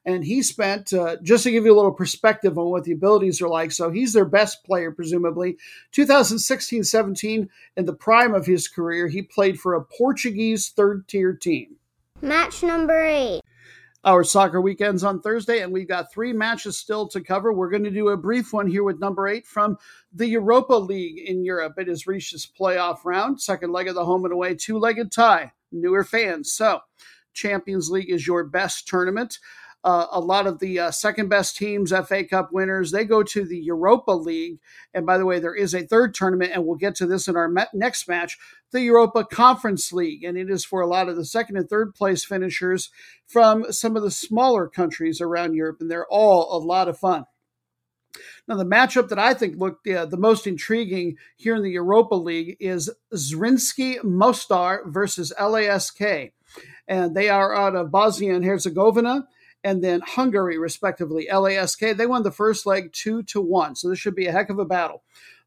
And he spent, uh, just to give you a little perspective on what the abilities are like, so he's their best player, presumably. 2016 17, in the prime of his career, he played for a Portuguese third tier team. Match number eight. Our soccer weekends on Thursday, and we've got three matches still to cover. We're going to do a brief one here with number eight from the Europa League in Europe. It has reached its playoff round, second leg of the home and away, two legged tie. Newer fans. So, Champions League is your best tournament. Uh, a lot of the uh, second best teams, FA Cup winners, they go to the Europa League. And by the way, there is a third tournament, and we'll get to this in our next match the Europa Conference League. And it is for a lot of the second and third place finishers from some of the smaller countries around Europe. And they're all a lot of fun. Now, the matchup that I think looked uh, the most intriguing here in the Europa League is Zrinjski Mostar versus LASK. And they are out of Bosnia and Herzegovina and then Hungary, respectively. LASK, they won the first leg 2 to 1. So this should be a heck of a battle.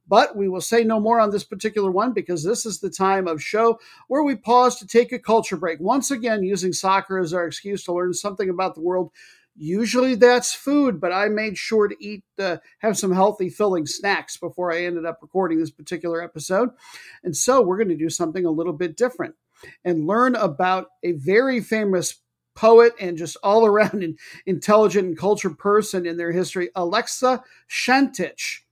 But we will say no more on this particular one because this is the time of show where we pause to take a culture break. Once again, using soccer as our excuse to learn something about the world. Usually that's food, but I made sure to eat, uh, have some healthy, filling snacks before I ended up recording this particular episode. And so we're going to do something a little bit different and learn about a very famous poet and just all around an intelligent and cultured person in their history, Aleksa Šantić.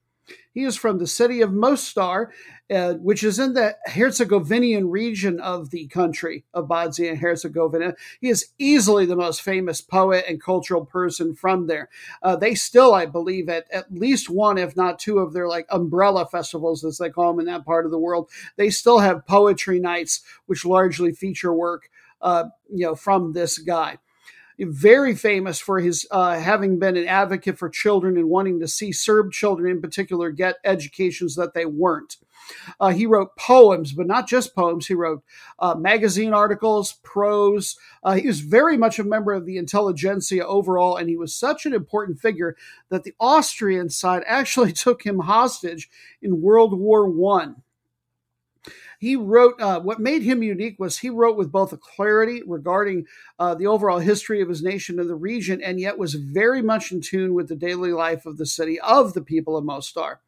He is from the city of Mostar, uh, which is in the Herzegovinian region of the country of Bosnia and Herzegovina. He is easily the most famous poet and cultural person from there. Uh, they still, I believe, at at least one, if not two, of their like umbrella festivals, as they call them in that part of the world. They still have poetry nights, which largely feature work, uh, you know, from this guy very famous for his uh, having been an advocate for children and wanting to see Serb children in particular get educations that they weren't. Uh, he wrote poems, but not just poems. He wrote uh, magazine articles, prose. Uh, he was very much a member of the intelligentsia overall, and he was such an important figure that the Austrian side actually took him hostage in World War One he wrote uh, what made him unique was he wrote with both a clarity regarding uh, the overall history of his nation and the region, and yet was very much in tune with the daily life of the city of the people of Mostar.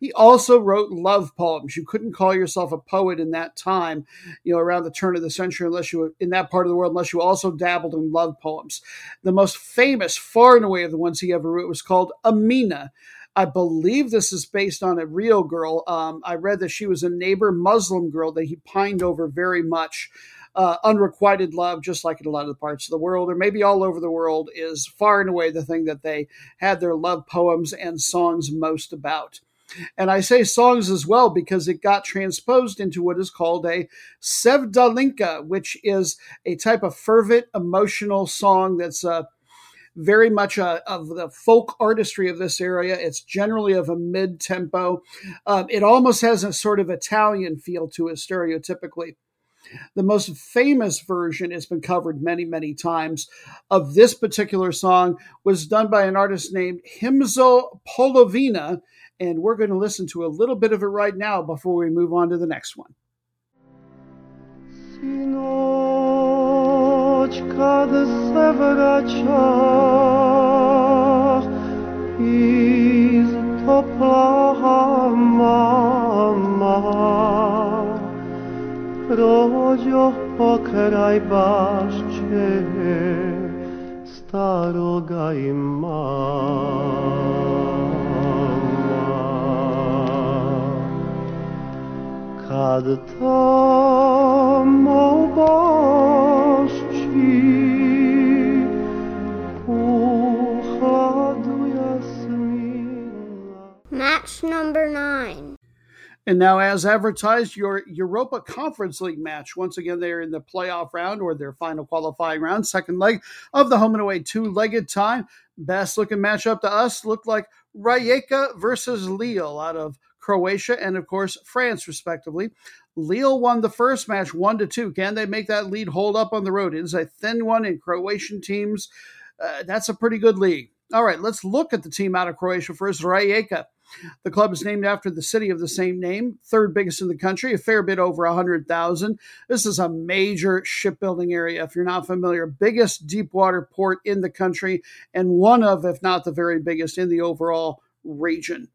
He also wrote love poems. You couldn't call yourself a poet in that time, you know, around the turn of the century, unless you were in that part of the world, unless you also dabbled in love poems. The most famous, far and away, of the ones he ever wrote was called Amina, I believe this is based on a real girl. Um, I read that she was a neighbor Muslim girl that he pined over very much. Uh, unrequited love, just like in a lot of the parts of the world, or maybe all over the world, is far and away the thing that they had their love poems and songs most about. And I say songs as well because it got transposed into what is called a sevdalinka, which is a type of fervent, emotional song that's uh, very much a, of the folk artistry of this area. It's generally of a mid tempo. Um, it almost has a sort of Italian feel to it, stereotypically. The most famous version has been covered many, many times of this particular song was done by an artist named Himzo Polovina, and we're going to listen to a little bit of it right now before we move on to the next one. Noć, kad se vraća iz topla mama. Rođo pokraj bašće staroga ima. Kad tamo u Match number nine. And now, as advertised, your Europa Conference League match. Once again, they're in the playoff round or their final qualifying round, second leg of the home and away two legged time. Best looking matchup to us looked like Rijeka versus Lille out of Croatia and, of course, France, respectively. Lille won the first match one to two. Can they make that lead hold up on the road? It is a thin one in Croatian teams. Uh, that's a pretty good league. All right, let's look at the team out of Croatia first. Rijeka. The club is named after the city of the same name, third biggest in the country, a fair bit over 100,000. This is a major shipbuilding area, if you're not familiar. Biggest deep water port in the country, and one of, if not the very biggest, in the overall region.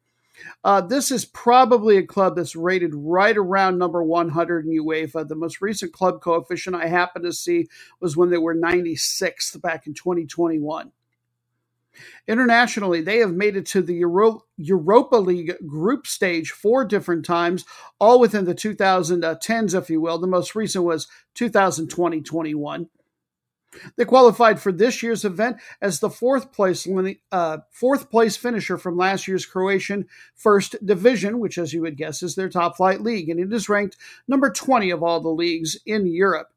Uh, this is probably a club that's rated right around number 100 in UEFA. The most recent club coefficient I happened to see was when they were 96th back in 2021. Internationally, they have made it to the Euro- Europa League group stage four different times, all within the 2010s, if you will. The most recent was 2020 21. They qualified for this year's event as the fourth place uh, fourth place finisher from last year's Croatian First Division, which, as you would guess, is their top flight league, and it is ranked number 20 of all the leagues in Europe.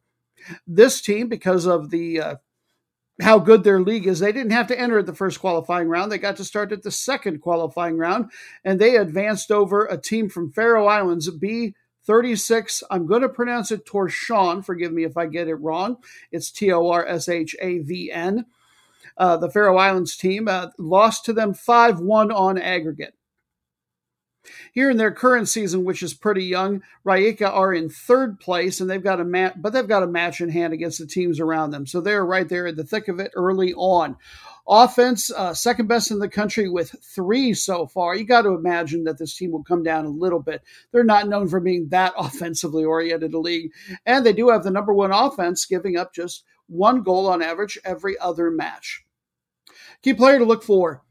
This team, because of the uh, how good their league is, they didn't have to enter at the first qualifying round. They got to start at the second qualifying round, and they advanced over a team from Faroe Islands, B 36. I'm going to pronounce it Torshavn. Forgive me if I get it wrong. It's T O R S H A V N. Uh, the Faroe Islands team uh, lost to them 5 1 on aggregate. Here in their current season, which is pretty young, Rijeka are in third place, and they've got a match, but they've got a match in hand against the teams around them. So they're right there in the thick of it early on. Offense, uh, second best in the country with three so far. You got to imagine that this team will come down a little bit. They're not known for being that offensively oriented a league, and they do have the number one offense, giving up just one goal on average every other match. Key player to look for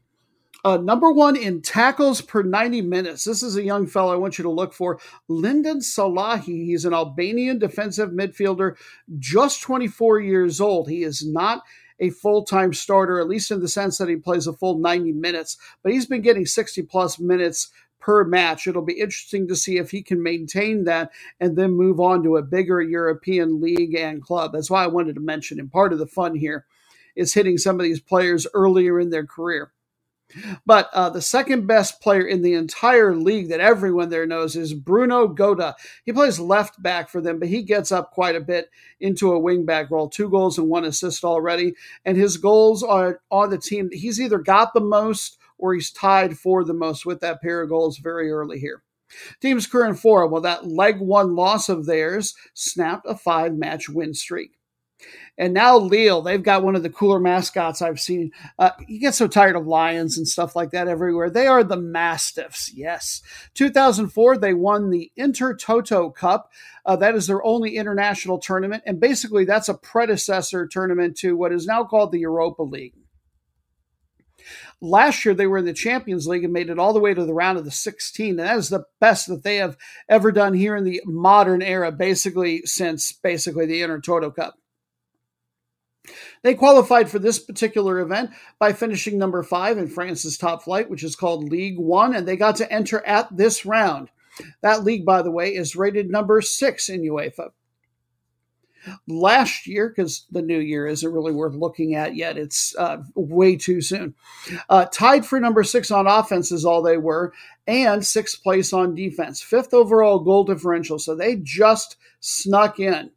uh, number one in tackles per 90 minutes. This is a young fellow I want you to look for. Lindon Selahi. He's an Albanian defensive midfielder, just 24 years old. He is not a full time starter, at least in the sense that he plays a full 90 minutes, but he's been getting 60 plus minutes per match. It'll be interesting to see if he can maintain that and then move on to a bigger European league and club. That's why I wanted to mention him. Part of the fun here is hitting some of these players earlier in their career. But uh, the second best player in the entire league that everyone there knows is Bruno Goda. He plays left back for them, but he gets up quite a bit into a wing back role. Two goals and one assist already. And his goals are on the team. He's either got the most or he's tied for the most with that pair of goals very early here. Team's current form, well, that leg one loss of theirs snapped a five match win streak. And now Lille, they've got one of the cooler mascots I've seen. Uh, you get so tired of lions and stuff like that everywhere. They are the Mastiffs, yes. 2004, they won the Intertoto Cup. Uh, that is their only international tournament. And basically, that's a predecessor tournament to what is now called the Europa League. Last year, they were in the Champions League and made it all the way to the round of the 16. And that is the best that they have ever done here in the modern era, basically since basically the Intertoto Cup. They qualified for this particular event by finishing number five in France's top flight, which is called League One, and they got to enter at this round. That league, by the way, is rated number six in UEFA. Last year, because the new year isn't really worth looking at yet, it's uh, way too soon. Uh, tied for number six on offense is all they were, and sixth place on defense, fifth overall goal differential. So they just snuck in.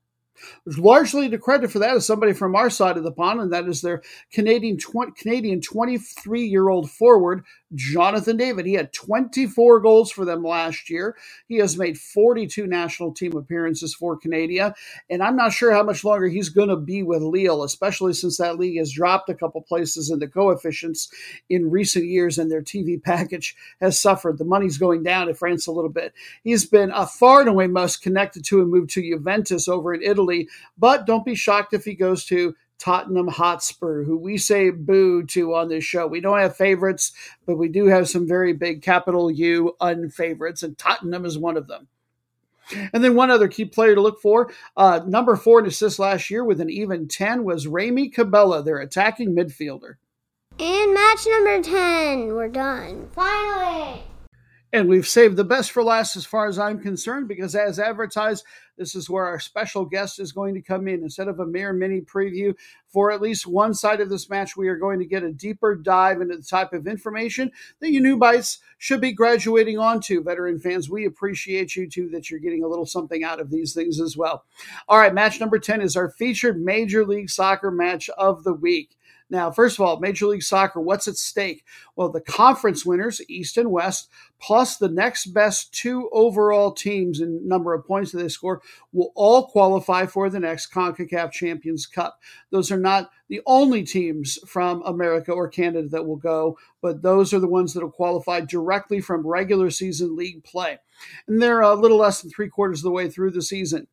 Largely to credit for that is somebody from our side of the pond, and that is their Canadian 20, Canadian 23 year old forward, Jonathan David. He had 24 goals for them last year. He has made 42 national team appearances for Canada, and I'm not sure how much longer he's going to be with Lille, especially since that league has dropped a couple places in the coefficients in recent years, and their TV package has suffered. The money's going down in France a little bit. He's been a far and away most connected to and moved to Juventus over in Italy, but don't be shocked if he goes to Tottenham Hotspur, who we say boo to on this show. We don't have favorites, but we do have some very big capital U unfavorites, and Tottenham is one of them. And then one other key player to look for, uh, number four in assists last year with an even 10 was Remy Cabella, their attacking midfielder. And match number 10, we're done. Finally! And we've saved the best for last as far as I'm concerned, because as advertised, this is where our special guest is going to come in. Instead of a mere mini preview for at least one side of this match, we are going to get a deeper dive into the type of information that you new bites should be graduating onto. Veteran fans, we appreciate you too that you're getting a little something out of these things as well. All right, match number 10 is our featured Major League Soccer match of the week. Now, first of all, Major League Soccer, what's at stake? Well, the conference winners, East and West, plus the next best two overall teams in number of points that they score, will all qualify for the next CONCACAF Champions Cup. Those are not the only teams from America or Canada that will go, but those are the ones that will qualify directly from regular season league play. And they're a little less than three quarters of the way through the season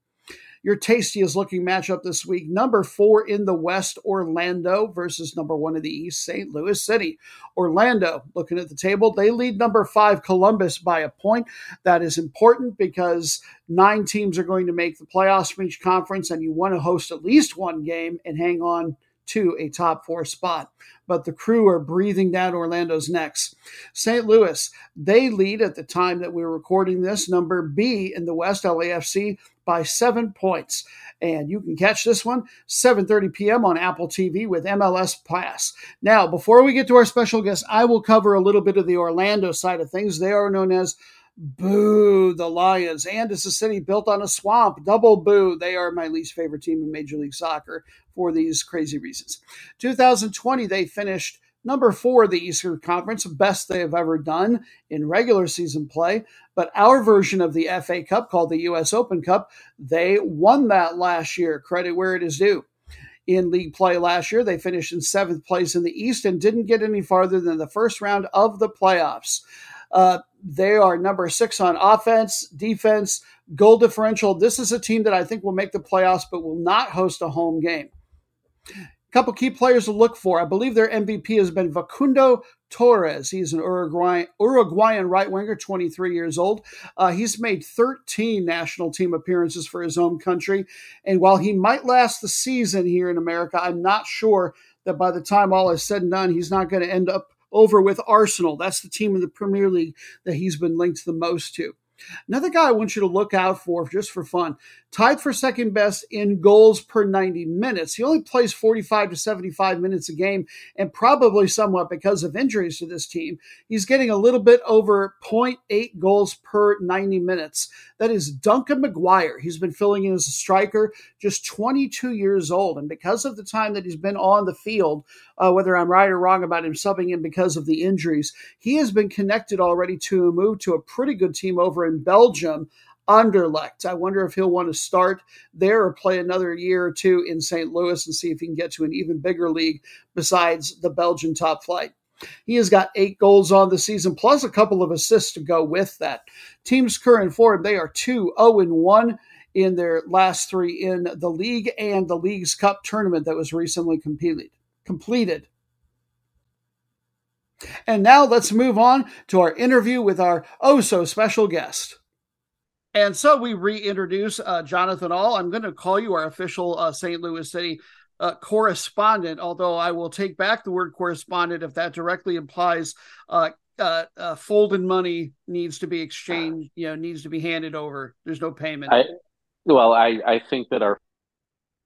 your tastiest looking matchup this week. Number four in the West, Orlando versus number one in the East, St. Louis City. Orlando, looking at the table, they lead number five, Columbus, by a point. That is important because nine teams are going to make the playoffs from each conference, and you want to host at least one game and hang on to a top four spot. But the crew are breathing down Orlando's necks. St. Louis, they lead at the time that we're recording this, number B in the West LAFC by seven points. And you can catch this one 7:30 p.m. on Apple TV with MLS Pass. Now, before we get to our special guest, I will cover a little bit of the Orlando side of things. They are known as Boo, the Lions. And it's a city built on a swamp. Double boo. They are my least favorite team in Major League Soccer for these crazy reasons. 2020, they finished number four of the Eastern Conference, best they have ever done in regular season play. But our version of the FA Cup, called the U.S. Open Cup, they won that last year. Credit where it is due. In league play last year, they finished in seventh place in the East and didn't get any farther than the first round of the playoffs. Uh, they are number six on offense, defense, goal differential. This is a team that I think will make the playoffs, but will not host a home game couple key players to look for. I believe their MVP has been Facundo Torres. He's an Uruguayan, Uruguayan right winger, 23 years old. Uh, he's made 13 national team appearances for his home country. And while he might last the season here in America, I'm not sure that by the time all is said and done, he's not going to end up over with Arsenal. That's the team in the Premier League that he's been linked the most to. Another guy I want you to look out for just for fun tied for second best in goals per 90 minutes. He only plays 45 to 75 minutes a game, and probably somewhat because of injuries to this team. He's getting a little bit over 0.8 goals per 90 minutes. That is Duncan McGuire. He's been filling in as a striker, just 22 years old. And because of the time that he's been on the field, uh, whether I'm right or wrong about him subbing in because of the injuries, he has been connected already to a move to a pretty good team over in Belgium Anderlecht. I wonder if he'll want to start there or play another year or two in St. Louis and see if he can get to an even bigger league besides the Belgian top flight. He has got eight goals on the season, plus a couple of assists to go with that. Team's current form, they are 2 0 1 in their last three in the league and the Leagues Cup tournament that was recently completed. completed. And now let's move on to our interview with our oh so special guest. And so we reintroduce uh, Jonathan Ahl. I'm going to call you our official uh, St. Louis City uh, correspondent, although I will take back the word correspondent if that directly implies uh, uh, uh, folded money needs to be exchanged, you know, needs to be handed over. There's no payment. I, well, I, I think that our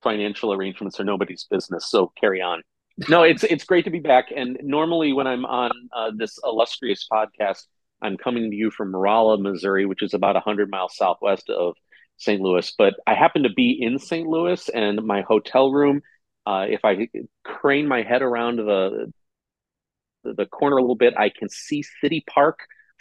financial arrangements are nobody's business, so carry on. No, it's it's great to be back. And normally when I'm on this illustrious podcast, I'm coming to you from Rolla, Missouri, which is about 100 miles southwest of St. Louis. But I happen to be in St. Louis, and my hotel room, uh, if I crane my head around the the corner a little bit, I can see City Park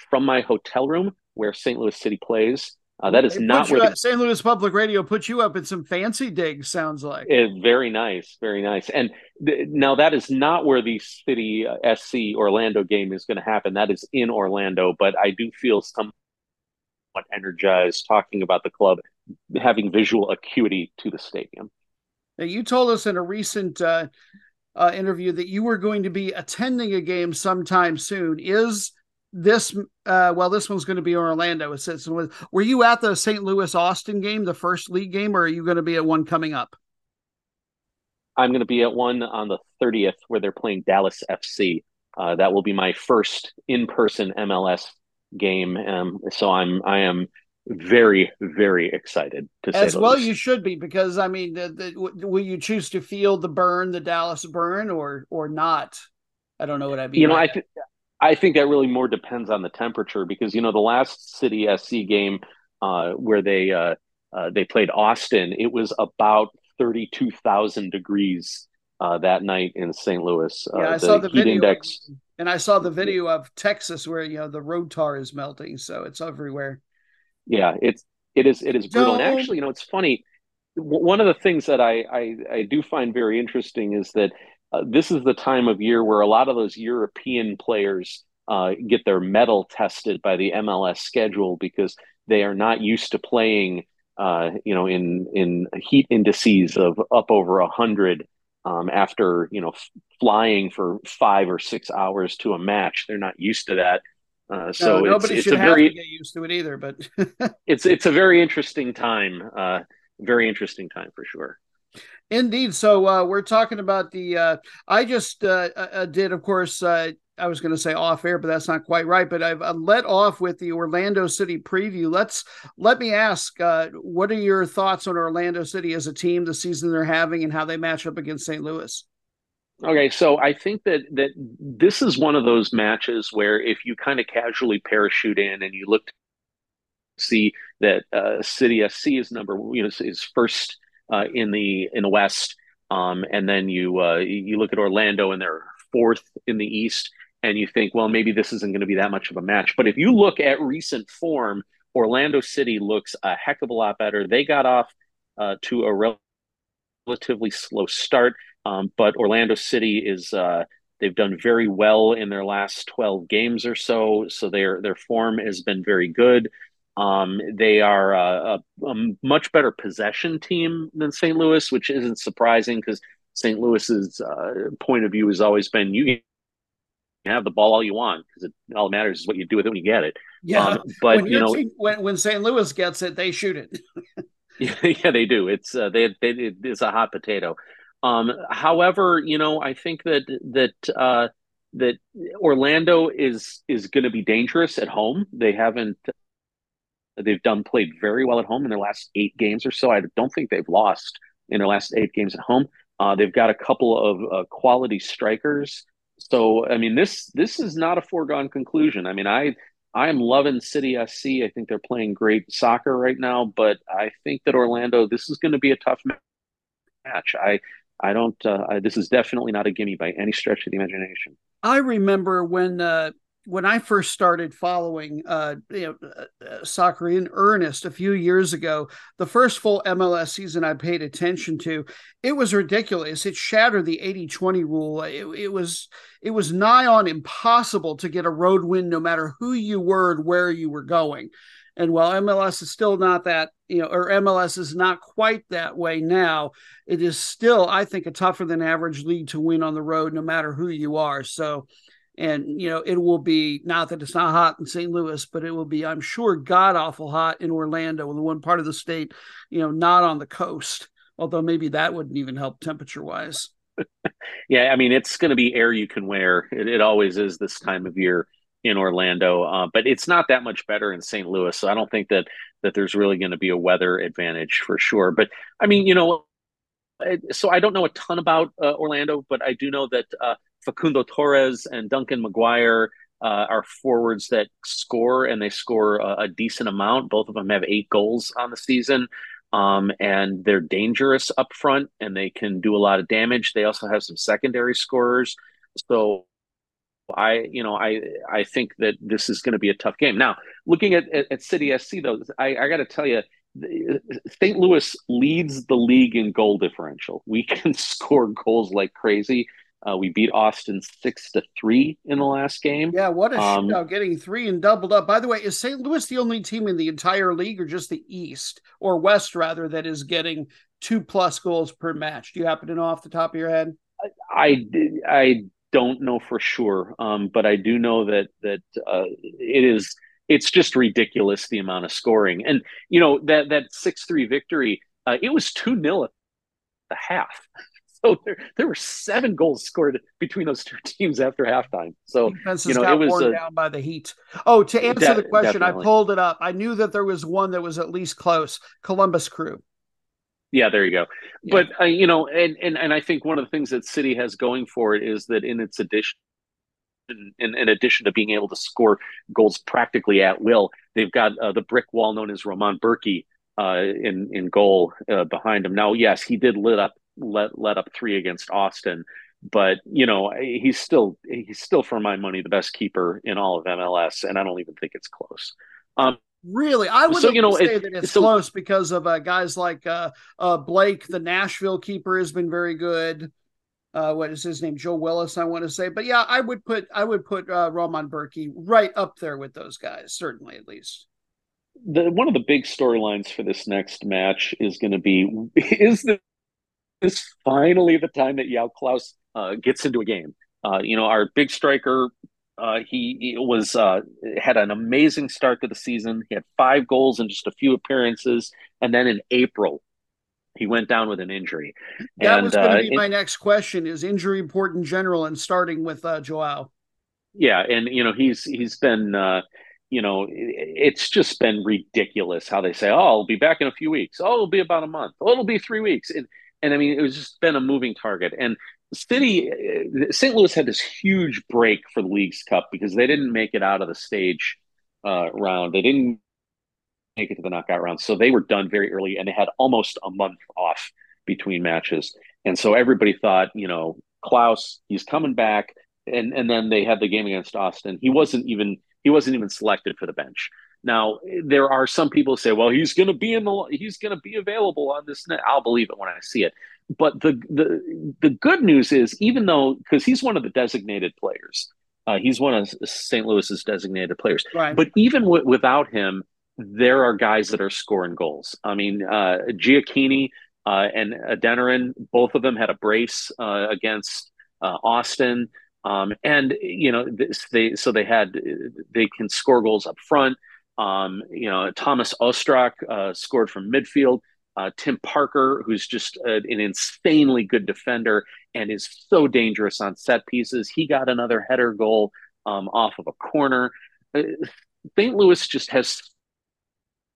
from my hotel room where St. Louis City plays. Uh, that is they not where the, St. Louis Public Radio puts you up in some fancy digs. Sounds like it, very nice, very nice. And th- now that is not where the City uh, SC Orlando game is going to happen. That is in Orlando, but I do feel somewhat energized talking about the club having visual acuity to the stadium. Now, you told us in a recent uh, uh interview that you were going to be attending a game sometime soon. Is this uh well this one's going to be orlando. It says were you at the st louis austin game the first league game or are you going to be at one coming up? I'm going to be at one on the 30th where they're playing dallas fc uh, that will be my first in-person mls game. Um, so i'm i am very very excited to as well least. you should be because i mean the, the, will you choose to feel the burn the dallas burn or or not? I don't know what i mean you know i th- I think that really more depends on the temperature because you know the last City SC game uh, where they uh, uh, they played Austin, it was about thirty two thousand degrees uh, that night in St. Louis. Uh, yeah, I saw the video, index... and I saw the video of Texas where you know the road tar is melting, so it's everywhere. Yeah, it's it is it is brutal. And actually, you know, it's funny. One of the things that I, I, I do find very interesting is that uh, this is the time of year where a lot of those European players uh, get their mettle tested by the MLS schedule because they are not used to playing, uh, you know, in in heat indices of up over a hundred um, after you know f- flying for five or six hours to a match. They're not used to that. Uh, so no, nobody it's, should it's have very, to get used to it either. But it's it's a very interesting time. Uh, very interesting time for sure. Indeed. So uh, we're talking about the. Uh, I just uh, uh, uh did, of course. Uh, I was going to say off air, but that's not quite right. But I've let off with the Orlando City preview. Let's let me ask, what are your thoughts on Orlando City as a team, the season they're having, and how they match up against St. Louis? Okay, so I think that that this is one of those matches where if you kind of casually parachute in and you look see that City SC is number, you know, is first uh, in the in the West. Um, and then you uh, you look at Orlando and they're fourth in the East, and you think, well, maybe this isn't going to be that much of a match. But if you look at recent form, Orlando City looks a heck of a lot better. They got off uh, to a rel- relatively slow start, um, but Orlando City is uh, they've done very well in their last twelve games or so. So their their form has been very good. Um, they are a, a, a, much better possession team than St. Louis, which isn't surprising because St. Louis's uh, point of view has always been you can have the ball all you want because all that matters is what you do with it when you get it. Yeah, um, but when you know team, when when St. Louis gets it, they shoot it. yeah, yeah, they do. It's uh, they, they it's a hot potato. Um, however, you know, I think that that uh, that Orlando is is going to be dangerous at home. They haven't. They've done played very well at home in their last eight games or so. I don't think they've lost in their last eight games at home. Uh, they've got a couple of uh, quality strikers. So, I mean, this this is not a foregone conclusion. I mean, I I am loving City SC. I think they're playing great soccer right now, but I think that Orlando, this is going to be a tough match. I I don't. Uh, I, this is definitely not a gimme by any stretch of the imagination. I remember when uh, when I first started following uh, you know, uh, uh, soccer in earnest a few years ago, the first full MLS season I paid attention to, it was ridiculous. It shattered the 80-20 rule. It, it was it was nigh on impossible to get a road win no matter who you were and where you were going. And while MLS is still not that, you know, or MLS is not quite that way now, it is still, I think, a tougher than average league to win on the road, no matter who you are. So and you know it will be not that it's not hot in St. Louis, but it will be, I'm sure, god awful hot in Orlando, the one part of the state, you know, not on the coast. Although maybe that wouldn't even help temperature wise. yeah, I mean, it's going to be air you can wear. It, it, always is this time of year in Orlando, uh, but it's not that much better in St. Louis. So I don't think that that there's really going to be a weather advantage for sure. But I mean, you know, so I don't know a ton about uh, Orlando, but I do know that uh, Facundo Torres and Duncan McGuire uh, are forwards that score and they score a, a, decent amount. Both of them have eight goals on the season. Um, and they're dangerous up front and they can do a lot of damage. They also have some secondary scorers. So I, you know, I I think that this is going to be a tough game. Now, looking at, at, at City SC though, I, I got to tell you, St. Louis leads the league in goal differential. We can score goals like crazy. Uh, we beat Austin six to three in the last game. Yeah, what a um, shootout! Getting three and doubled up. By the way, is St. Louis the only team in the entire league, or just the East or West rather, that is getting two plus goals per match? Do you happen to know off the top of your head? I I don't know for sure, um, but I do know that that uh, it is. It's just ridiculous the amount of scoring, and you know that that six three victory. Uh, it was two 0 at the half. So there, there were seven goals scored between those two teams after halftime. So you know, it was worn down by the heat. Oh, to answer de- the question, definitely. I pulled it up. I knew that there was one that was at least close. Columbus Crew. Yeah, there you go. Yeah. But uh, you know, and, and and I think one of the things that City has going for it is that in its addition in, in, addition to being able to score goals practically at will, they've got uh, the brick wall known as Roman Bürki uh, in in goal uh, behind him. Now, yes, he did lit up let let up three against Austin, but you know he's still he's still for my money the best keeper in all of MLS, and I don't even think it's close. Um, Really, I would so, you know, say it, that it's so, close because of uh, guys like uh, uh, Blake, the Nashville keeper, has been very good. Uh, what is his name? Joe Willis, I want to say, but yeah, I would put I would put uh, Roman Bürki right up there with those guys, certainly at least. The, one of the big storylines for this next match is going to be is the is finally the time that João Klaus uh, gets into a game. Uh, you know, our big striker, uh, he, he, was uh, had an amazing start to the season. He had five goals in just a few appearances, and then in April, he went down with an injury. That and, was going to uh, be my next question: Is injury important in general, and starting with uh, Joao? Yeah, and you know he's he's been you know, it's just been ridiculous how they say, "Oh, I'll be back in a few weeks. Oh, it'll be about a month. Oh, it'll be three weeks." And and I mean, it was just been a moving target. And City, St. Louis had this huge break for the Leagues Cup because they didn't make it out of the stage uh, round. They didn't make it to the knockout round, so they were done very early, and they had almost a month off between matches. And so everybody thought, you know, Klaus, he's coming back. And and then they had the game against Austin. He wasn't even he wasn't even selected for the bench. Now there are some people who say, well, he's going to be in the he's going to be available on this net. I'll believe it when I see it. But the the the good news is, even though because he's one of the designated players, uh, he's one of St. Louis's designated players. Right. But even w- without him, there are guys that are scoring goals. I mean, uh, Gioacchini uh, and Adeniran, both of them had a brace uh, against uh, Austin. Um, and you know this, they so they had they can score goals up front. Um, you know Thomas Ostrak uh, scored from midfield. Uh, Tim Parker, who's just a, an insanely good defender and is so dangerous on set pieces, he got another header goal um, off of a corner. Uh, St. Louis just has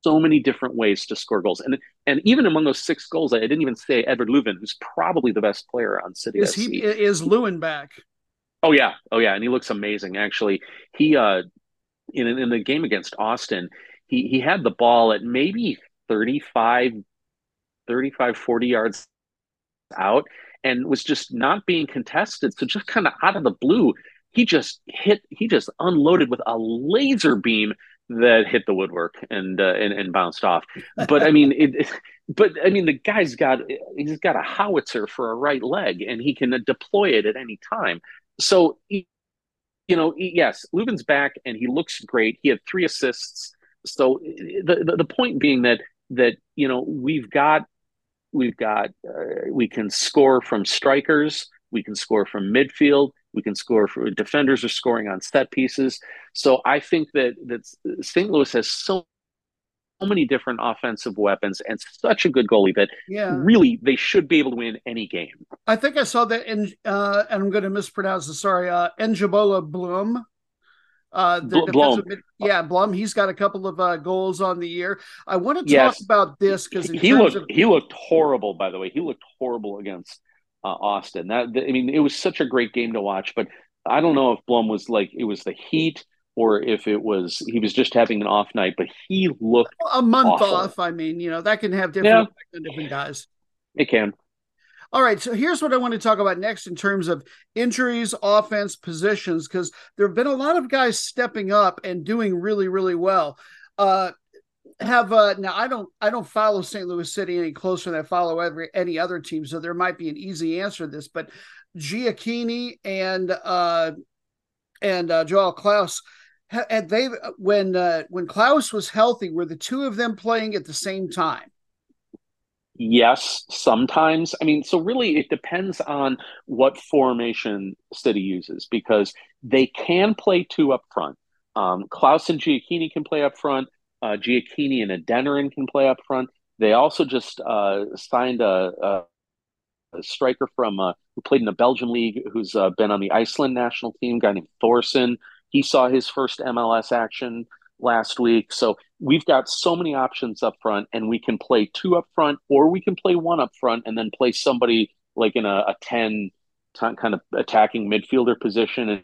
so many different ways to score goals, and and even among those six goals, I didn't even say Edward Löwen, who's probably the best player on City. Is SC. he is Löwen back? Oh yeah, oh yeah, and he looks amazing. Actually, he uh, in in the game against Austin, he he had the ball at maybe 35, 35 40 yards out, and was just not being contested. So just kind of out of the blue, he just hit, he just unloaded with a laser beam that hit the woodwork and uh, and, and bounced off. But I mean, it, but I mean, the guy's got he's got a howitzer for a right leg, and he can deploy it at any time. So, you know, yes, Löwen's back, and he looks great. He had three assists. So the, the, the point being that that you know we've got we've got uh, we can score from strikers, we can score from midfield, we can score for defenders are scoring on set pieces. So I think that that St. Louis has so many different offensive weapons and such a good goalie that Yeah. really they should be able to win any game. I think I saw that in, uh, and I'm going to mispronounce it. Sorry, uh, Enjabola Blum. Uh, the Bl- Blom. mid- yeah, Blum. He's got a couple of uh, goals on the year. I want to talk Yes. about this because he, he looked he looked horrible. By the way, he looked horrible against uh, Austin. That I mean, it was such a great game to watch. But I don't know if Blum was like it was the heat or if it was he was just having an off night. But he looked a month awful. off. I mean, you know that can have different Yeah. effect on different guys. it can. All right, so here's what I want to talk about next in terms of injuries, offense, positions, because there have been a lot of guys stepping up and doing really, really well. Uh, have uh, now I don't I don't follow St. Louis City any closer than I follow every any other team, so there might be an easy answer to this, but Gioacchini and uh, and uh, João Klaus had they when uh, when Klaus was healthy, were the two of them playing at the same time? Yes, sometimes. I mean, so really it depends on what formation City uses because they can play two up front. Um, Klaus and Gioacchini can play up front. Uh, Gioacchini and Adeniran can play up front. They also just uh, signed a, a, a striker from uh, who played in the Belgian league, who's uh, been on the Iceland national team, guy named Thorson. He saw his first MLS action last week. So we've got so many options up front, and we can play two up front, or we can play one up front and then play somebody like in a, a 10 t- kind of attacking midfielder position and,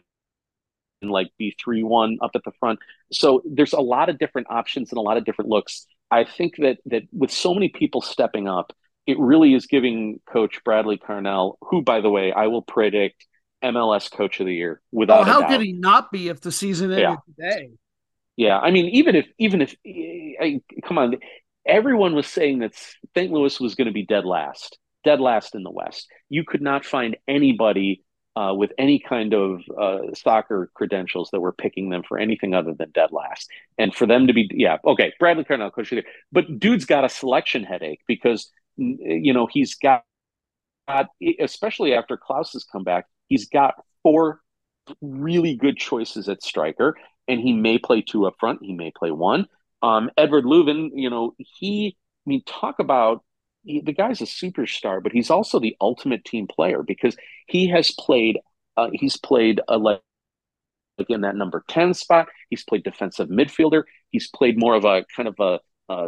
and like be 3 1 up at the front. So there's a lot of different options and a lot of different looks. I think that that with so many people stepping up, it really is giving Coach Bradley Carnell, who, by the way, I will predict MLS Coach of the Year without Oh, how could he not be if the season ended Yeah. today? Yeah, I mean, even if even if I, come on, everyone was saying that St. Louis was going to be dead last, dead last in the West. You could not find anybody uh, with any kind of uh, soccer credentials that were picking them for anything other than dead last. And for them to be, yeah, okay, Bradley Carnell, coach of the year. but dude's got a selection headache because you know he's got, got especially after Klaus has come back, he's got four really good choices at striker and he may play two up front. He may play one. Um, Edward Löwen, you know, he, I mean, talk about he, the guy's a superstar, but he's also the ultimate team player because he has played, uh, he's played a like, like in that number 10 spot. He's played defensive midfielder. He's played more of a kind of a, uh,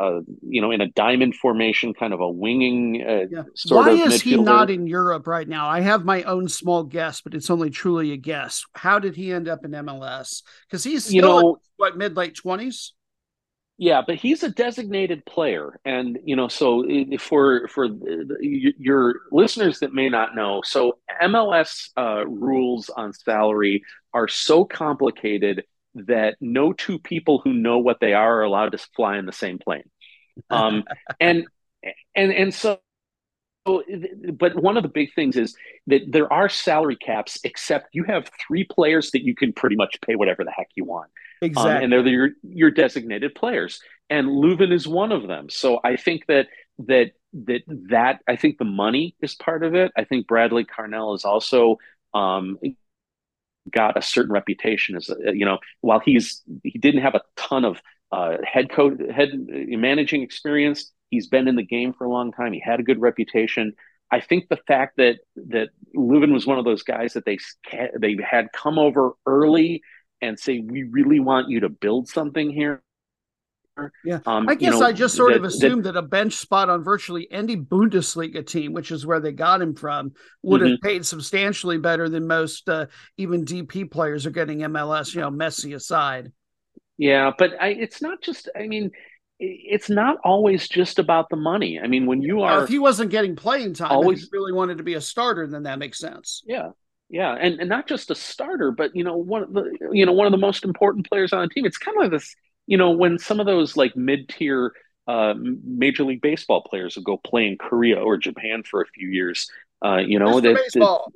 uh, you know, in a diamond formation, kind of a winging uh, Yeah. Why is he not in Europe right now? I have my own small guess, but it's only truly a guess. How did he end up in MLS? Because he's You know- in, what mid late twenties. Yeah, but he's a designated player, and you know, so for for your listeners that may not know, so MLS uh, rules on salary are so complicated that no two people who know what they are are allowed to fly in the same plane, um, and and and so. But one of the big things is that there are salary caps, except you have three players that you can pretty much pay whatever the heck you want. Exactly. Um, and they're your your designated players. And Löwen is one of them. So I think that that that that I think the money is part of it. I think Bradley Carnell is also um, got a certain reputation as a, you know while he's he didn't have a ton of uh, head coach head managing experience. He's been in the game for a long time. He had a good reputation. I think the fact that that Löwen was one of those guys that they they had come over early and say, we really want you to build something here. Yeah, um, I guess you know, I just sort that, of assumed that, that, a bench spot on virtually any Bundesliga team, which is where they got him from, would mm-hmm. have paid substantially better than most uh, even DP players are getting MLS. You know, Messi aside. Yeah, but I, it's not just. I mean, it's not always just about the money. I mean, when you are, if he wasn't getting playing time, always really wanted to be a starter, then that makes sense. Yeah, yeah, and, and not just a starter, but you know one of the you know one of the most important players on the team. It's kind of like this, you know, when some of those like mid tier uh, Major League Baseball players will go play in Korea or Japan for a few years. Uh, you know that, that,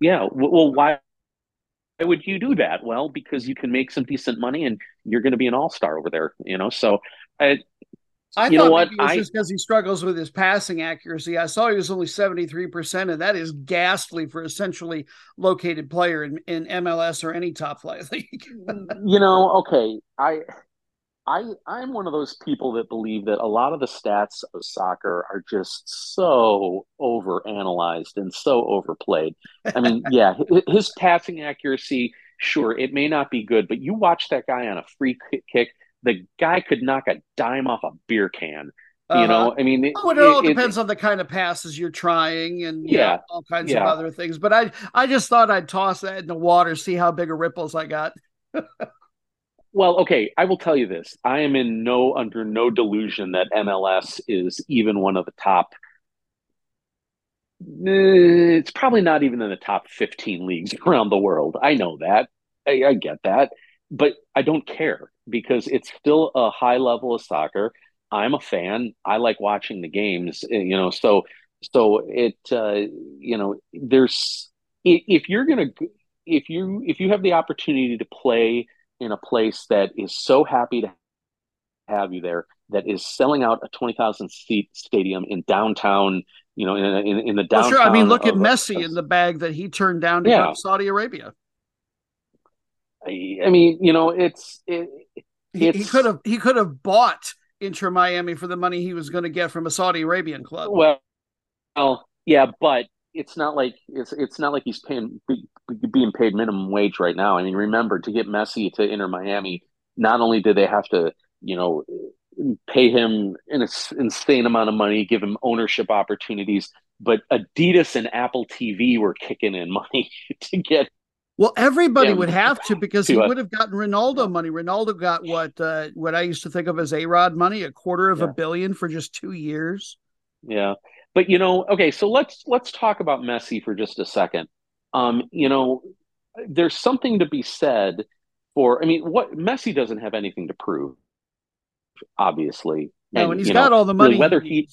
yeah. Well, why would you do that? Well, because you can make some decent money and you're going to be an all star over there. You know, so I, I you thought know what? maybe it was I, just because he struggles with his passing accuracy. I saw he was only 73%, and that is ghastly for a centrally located player in, in MLS or any top flight league. you know, okay. I I I'm one of those people that believe that a lot of the stats of soccer are just so overanalyzed and so overplayed. I mean, yeah, his passing accuracy, sure, it may not be good, but you watch that guy on a free kick the guy could knock a dime off a beer can. You uh-huh. know, I mean, it, oh, it, it all depends it, on the kind of passes you're trying and yeah, know, all kinds yeah. of other things. But I, I just thought I'd toss that in the water, see how big of ripples I got. well, okay, I will tell you this: I am in no under no delusion that MLS is even one of the top. Eh, it's probably not even in the top 15 leagues around the world. I know that. I, I get that but I don't care because it's still a high level of soccer. I'm a fan. I like watching the games, eh, you know. So, so it, uh, you know, there's if you're gonna if you if you have the opportunity to play in a place that is so happy to have you there, that is selling out a twenty thousand seat stadium in downtown, you know, in in, in the downtown. Well, sure. I mean, look at Messi in the bag that he turned down to yeah. Saudi Arabia. I mean, you know, it's it, it's, he could have he could have bought Inter Miami for the money he was going to get from a Saudi Arabian club. Well, well, yeah, but it's not like it's it's not like he's paying being paid minimum wage right now. I mean, remember to get Messi to Inter Miami, not only did they have to, you know, pay him an insane amount of money, give him ownership opportunities, but Adidas and Apple TV were kicking in money to get well, everybody would have to because he would have gotten Ronaldo money. Ronaldo got what uh, what I used to think of as A-Rod money, a quarter of yeah. a billion for just two years. Yeah, but you know, okay, so let's let's talk about Messi for just a second. Um, you know, there's something to be said for. I mean, what Messi doesn't have anything to prove, obviously. No, and, and he's got know, all the money. Whether he,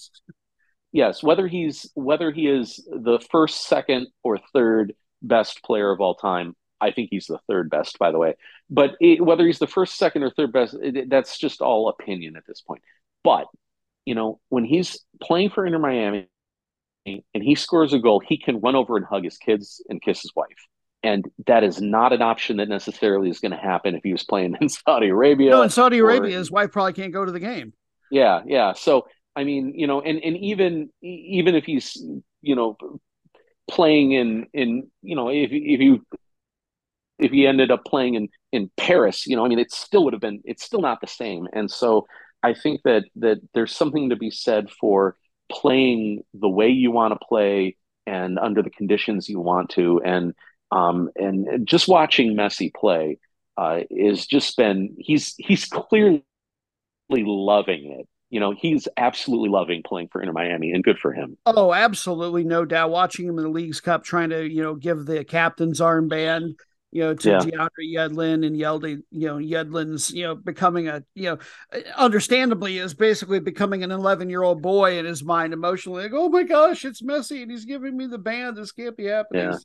yes, whether he's whether he is the first, second, or third best player of all time. I think he's the third best, by the way. But it, whether he's the first, second, or third best, it, that's just all opinion at this point. But you know, when he's playing for Inter Miami and he scores a goal, he can run over and hug his kids and kiss his wife. And that is not an option that necessarily is going to happen if he was playing in Saudi Arabia. No, in Saudi Arabia, his wife probably can't go to the game. Yeah, yeah. So I mean, you know, and and even even if he's you know playing in in you know if if you if he ended up playing in in Paris, you know, I mean, it still would have been it's still not the same. And so I think that that there's something to be said for playing the way you want to play and under the conditions you want to and um and just watching Messi play uh is just been he's he's clearly loving it. You know, he's absolutely loving playing for Inter Miami, and good for him. Oh, absolutely, no doubt. Watching him in the Leagues Cup, trying to you know give the captain's armband, you know, to yeah. DeAndre Yedlin and Yedlin, you know, Yedlin's, you know, becoming a, you know, understandably is basically becoming an 11 year old boy in his mind emotionally. Like, oh my gosh, it's Messi. and he's giving me the band. This can't be happening. Yeah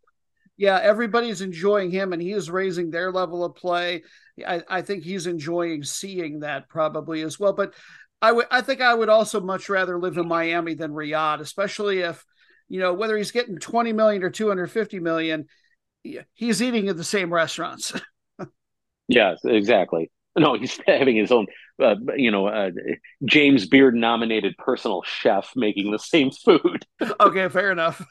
yeah, everybody's enjoying him and he is raising their level of play. I, I think he's enjoying seeing that probably as well. But I would I think I would also much rather live in Miami than Riyadh, especially if, you know, whether he's getting 20 million or 250 million, he's eating at the same restaurants. yes, exactly. No, he's having his own, uh, you know, uh, James Beard nominated personal chef making the same food. okay, fair enough.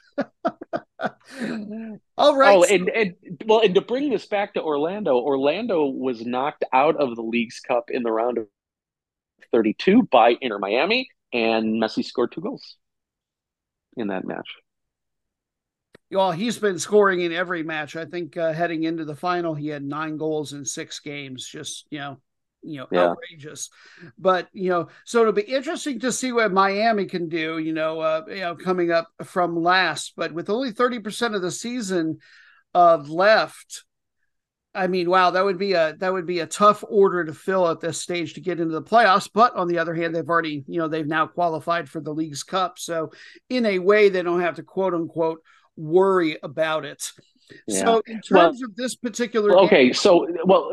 All right. Oh, and, and well, and to bring this back to Orlando, Orlando was knocked out of the Leagues Cup in the round of 32 by Inter Miami, and Messi scored two goals in that match. Well, he's been scoring in every match. I think uh, heading into the final, he had nine goals in six games. Just you know, you know, yeah. outrageous. But you know, so it'll be interesting to see what Miami can do. You know, uh, you know, coming up from last, but with only thirty percent of the season uh, left. I mean, wow, that would be a that would be a tough order to fill at this stage to get into the playoffs. But on the other hand, they've already, you know, they've now qualified for the league's cup. So in a way, they don't have to quote unquote worry about it. Yeah. So in terms well, of this particular, okay, game, so well,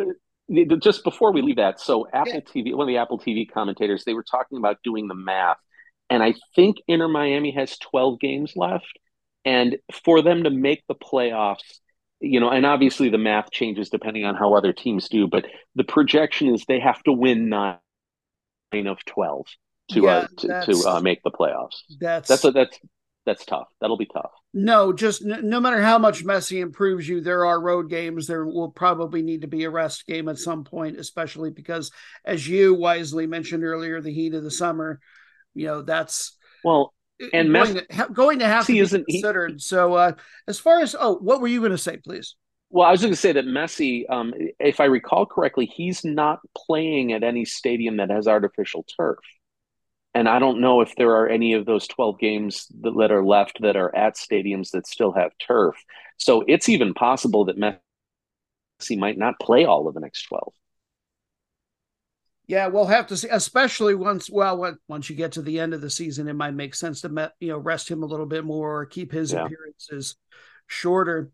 just before we leave that, so Apple yeah. TV, one of the Apple TV commentators, they were talking about doing the math, and I think Inter Miami has 12 games left, and for them to make the playoffs, you know, and obviously the math changes depending on how other teams do, but the projection is they have to win nine of 12 to uh, yeah, uh, to, to uh, make the playoffs. That's that's a, that's that's tough. That'll be tough. No, just n- no matter how much Messi improves you, there are road games. There will probably need to be a rest game at some point, especially because, as you wisely mentioned earlier, the heat of the summer. You know that's well, and going, Messi to, going to have to be considered. He, so, uh, as far as oh, what were you going to say, please? Well, I was going to say that Messi, um, if I recall correctly, he's not playing at any stadium that has artificial turf and I don't know if there are any of those 12 games that, that are left that are at stadiums that still have turf. So it's even possible that Messi might not play all of the next 12. Yeah, we'll have to see, especially once. Well, once you get to the end of the season, it might make sense to you know rest him a little bit more or keep his yeah. appearances shorter.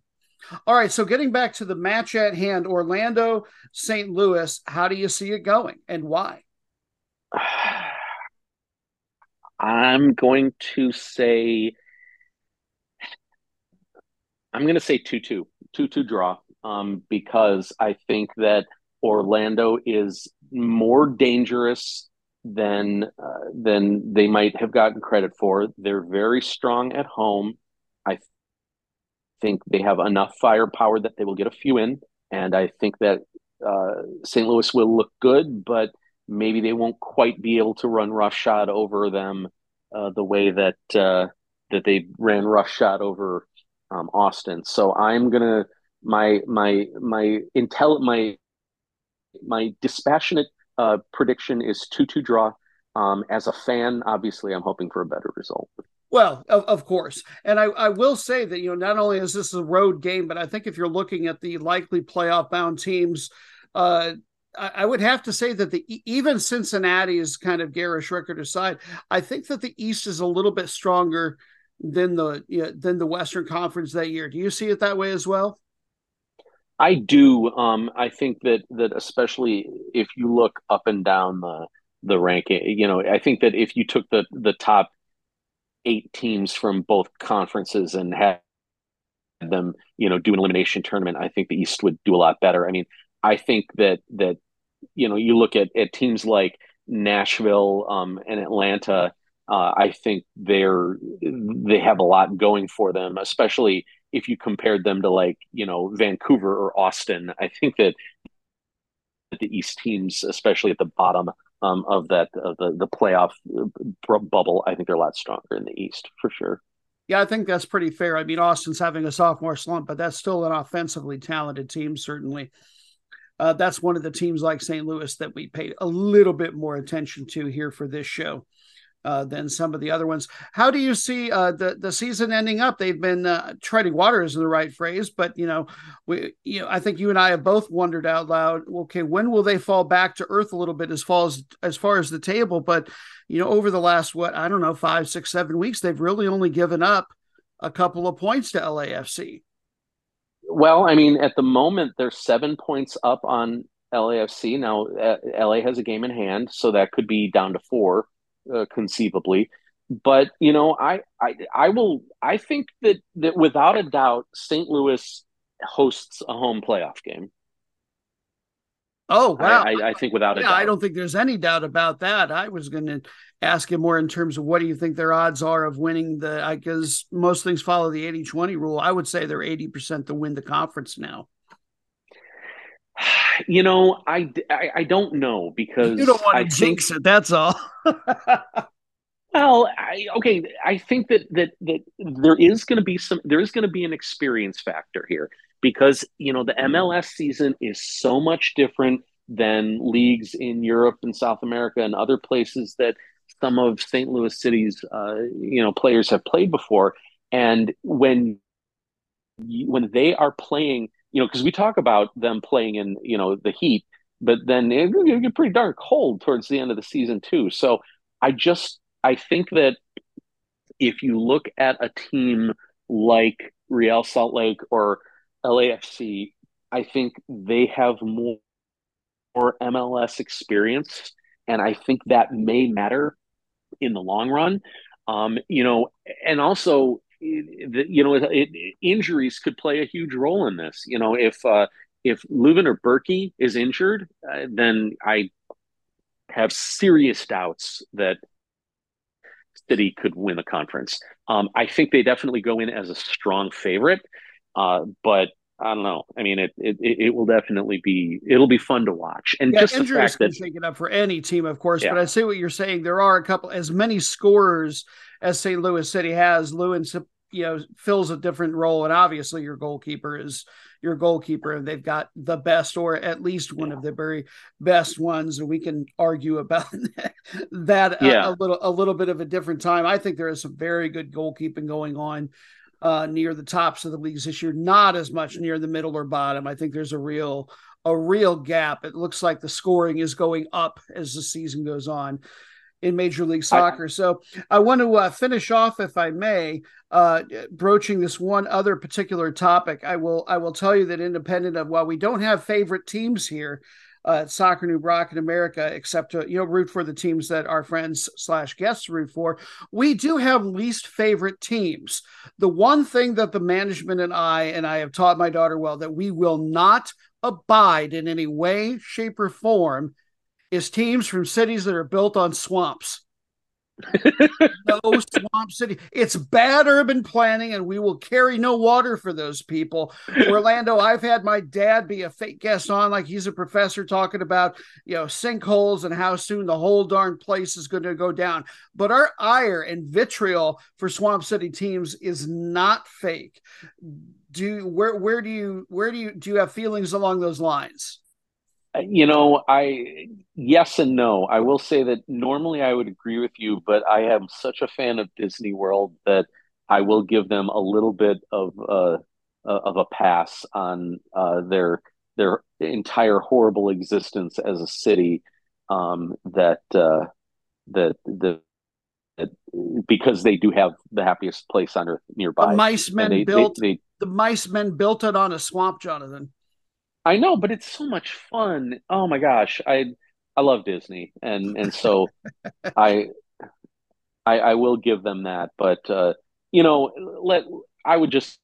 All right, so getting back to the match at hand, Orlando St. Louis. How do you see it going, and why? I'm going to say I'm going to say 2-2, 2-2 draw um, because I think that Orlando is more dangerous than uh, than they might have gotten credit for. They're very strong at home. I think they have enough firepower that they will get a few in, and I think that uh, St. Louis will look good, but maybe they won't quite be able to run roughshod over them uh, the way that uh, that they ran roughshod over um, Austin. So I'm gonna my my my intel my my dispassionate uh, prediction is two two draw. Um, as a fan, obviously, I'm hoping for a better result. Well, of, of course. And I, I will say that, you know, not only is this a road game, but I think if you're looking at the likely playoff bound teams, uh, I would have to say that the even Cincinnati's kind of garish record aside, I think that the East is a little bit stronger than the you know, than the Western Conference that year. Do you see it that way as well? I do. Um, I think that that especially if you look up and down the the ranking, you know, I think that if you took the the top eight teams from both conferences and had them, you know, do an elimination tournament, I think the East would do a lot better. I mean, I think that that you know you look at at teams like Nashville um, and Atlanta. Uh, I think they're they have a lot going for them, especially if you compared them to like you know Vancouver or Austin. I think that the East teams, especially at the bottom um, of that of the the playoff uh, bubble, I think they're a lot stronger in the East for sure. Yeah, I think that's pretty fair. I mean, Austin's having a sophomore slump, but that's still an offensively talented team, certainly. Uh, that's one of the teams like St. Louis that we paid a little bit more attention to here for this show. Uh, than some of the other ones. How do you see uh, the the season ending up? They've been uh, treading water is the right phrase, but you know, we you know I think you and I have both wondered out loud. Okay, when will they fall back to earth a little bit as far as as far as the table? But you know, over the last what I don't know five, six, seven weeks, they've really only given up a couple of points to LAFC. Well, I mean, at the moment they're seven points up on LAFC. Now, uh, LA has a game in hand, so that could be down to four uh, conceivably. But you know, I, I I will I think that that without a doubt, St. Louis hosts a home playoff game. Oh wow! I, I, I think without yeah, a doubt. I don't think there's any doubt about that. I was going to ask you more in terms of what do you think their odds are of winning the because most things follow the 80-20 rule. I would say they're 80% to win the conference now. You know, I, I, I don't know because you don't want to I jinx think, it. That's all. Well, I, okay, I think that that that there is going to be some there is going to be an experience factor here because you know the MLS season is so much different than leagues in Europe and South America and other places that some of St. Louis City's uh, you know players have played before, and when when they are playing, you know, because we talk about them playing in you know the heat, but then it, it get pretty darn cold towards the end of the season too. So I just I think that if you look at a team like Real Salt Lake or LAFC, I think they have more, more MLS experience, and I think that may matter in the long run. Um, you know, and also, you know, it, it, injuries could play a huge role in this. You know, if uh, if Löwen or Bürki is injured, uh, then I have serious doubts that City could win the conference. Um, I think they definitely go in as a strong favorite, uh, but I don't know. I mean, it, it it will definitely be it'll be fun to watch, and yeah, just the injuries fact can that shake it up for any team, of course. Yeah. But I see what you're saying. There are a couple as many scorers as St. Louis City has. Löwen, you know, fills a different role, and obviously your goalkeeper is your goalkeeper, and they've got the best, or at least one of the very best ones. And we can argue about that Yeah. a, a little a little bit of a different time. I think there is some very good goalkeeping going on uh, near the tops of the leagues this year. Not as much near the middle or bottom. I think there's a real a real gap. It looks like the scoring is going up as the season goes on in Major League Soccer. so I want to uh, finish off, if I may, uh, broaching this one other particular topic. I will I will tell you that independent of while we don't have favorite teams here. Uh, Soccer Noob Rockin' America, except to you know root for the teams that our friends slash guests root for. We do have least favorite teams. The one thing that the management and I and I have taught my daughter well that we will not abide in any way, shape, or form is teams from cities that are built on swamps. No swamp city. It's bad urban planning, and we will carry no water for those people. Orlando, I've had my dad be a fake guest on, like he's a professor talking about, you know, sinkholes and how soon the whole darn place is going to go down. But our ire and vitriol for swamp city teams is not fake. Do where where do you where do you do you have feelings along those lines? You know i yes and no i will say that normally i would agree with you but i am such a fan of disney world that i will give them a little bit of uh of a pass on uh their their entire horrible existence as a city um that uh that the that, because they do have the happiest place on earth nearby The mice men they, built they, they the mice men built it on a swamp, Jonathan. I know, but it's so much fun. Oh my gosh, I I love Disney, and and so I, I I will give them that. But uh, you know, let I would just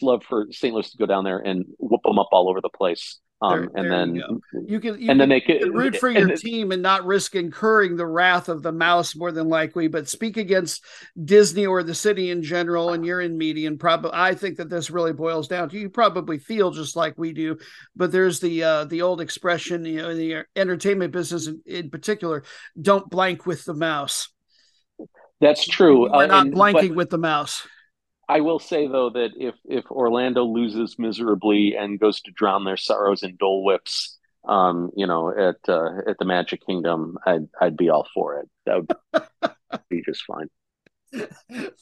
love for St. Louis to go down there and whoop them up all over the place. Um, There- and there then you. You can you and then they you could can root for your team and not risk incurring the wrath of the mouse more than likely, but speak against Disney or the city in general, and you're in media, and probably I think that this really boils down to you probably feel just like we do, but there's the uh, the old expression, you know, in the entertainment business in, in particular, don't blank with the mouse. That's true. We're Uh, not and- blanking but- with the mouse. I will say though that if if Orlando loses miserably and goes to drown their sorrows in Dole Whips, um, you know, at uh, at the Magic Kingdom, I'd I'd be all for it. That would be just fine.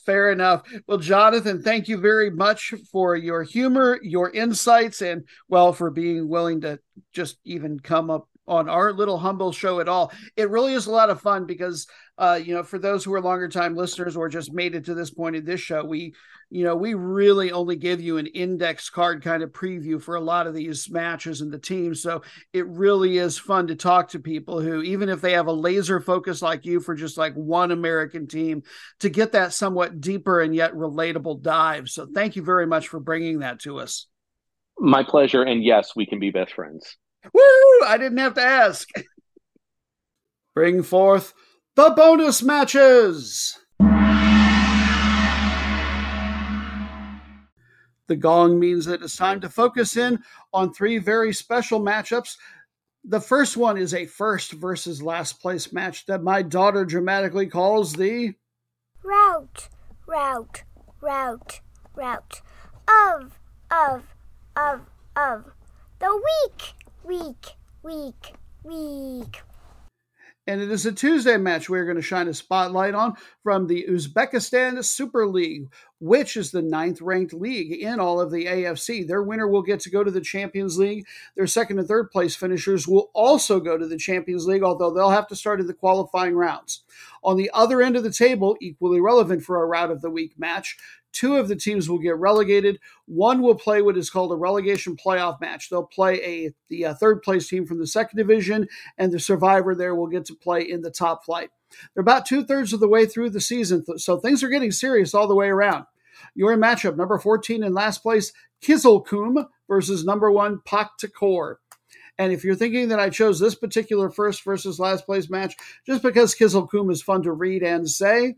Fair enough. Well, Jonathan, thank you very much for your humor, your insights, and well, for being willing to just even come up on our little humble show at all. It really is a lot of fun because, uh, you know, for those who are longer time listeners or just made it to this point in this show, we, you know, we really only give you an index card kind of preview for a lot of these matches and the teams. So it really is fun to talk to people who, even if they have a laser focus like you for just like one American team, to get that somewhat deeper and yet relatable dive. So thank you very much for bringing that to us. My pleasure. And yes, we can be best friends. Woo! I didn't have to ask. Bring forth the bonus matches. The gong means that it's time to focus in on three very special matchups. The first one is a first versus last place match that my daughter dramatically calls the route, route, route, route of, of, of, of the week week, week, week. And it is a Tuesday match we're going to shine a spotlight on from the Uzbekistan Super League, which is the ninth ranked league in all of the AFC. Their winner will get to go to the Champions League. Their second and third place finishers will also go to the Champions League, although they'll have to start in the qualifying rounds. On the other end of the table, equally relevant for our route of the week match, Two of the teams will get relegated. One will play what is called a relegation playoff match. They'll play a the uh, third place team from the second division, and the survivor there will get to play in the top flight. They're about two thirds of the way through the season, so things are getting serious all the way around. Your matchup, number 14 in last place, Kizilkum versus number one, Pakhtakor. And if you're thinking that I chose this particular first versus last place match just because Kizilkum is fun to read and say,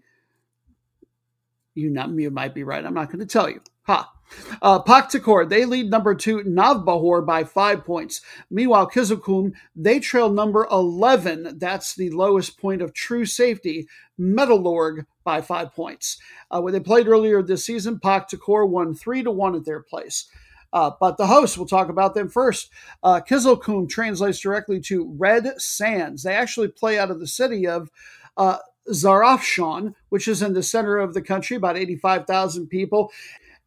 you, not, you might be right. I'm not going to tell you. Ha. Uh, Pakhtakor, they lead number two, Navbahor, by five points. Meanwhile, Kizilkum, they trail number 11. That's the lowest point of true safety, Metallurg, by five points. Uh, when they played earlier this season, Pakhtakor won three to one at their place. Uh, but the hosts, we'll talk about them first. Uh, translates directly to Red Sands. They actually play out of the city of uh, Zarafshan, which is in the center of the country, about 85,000 people,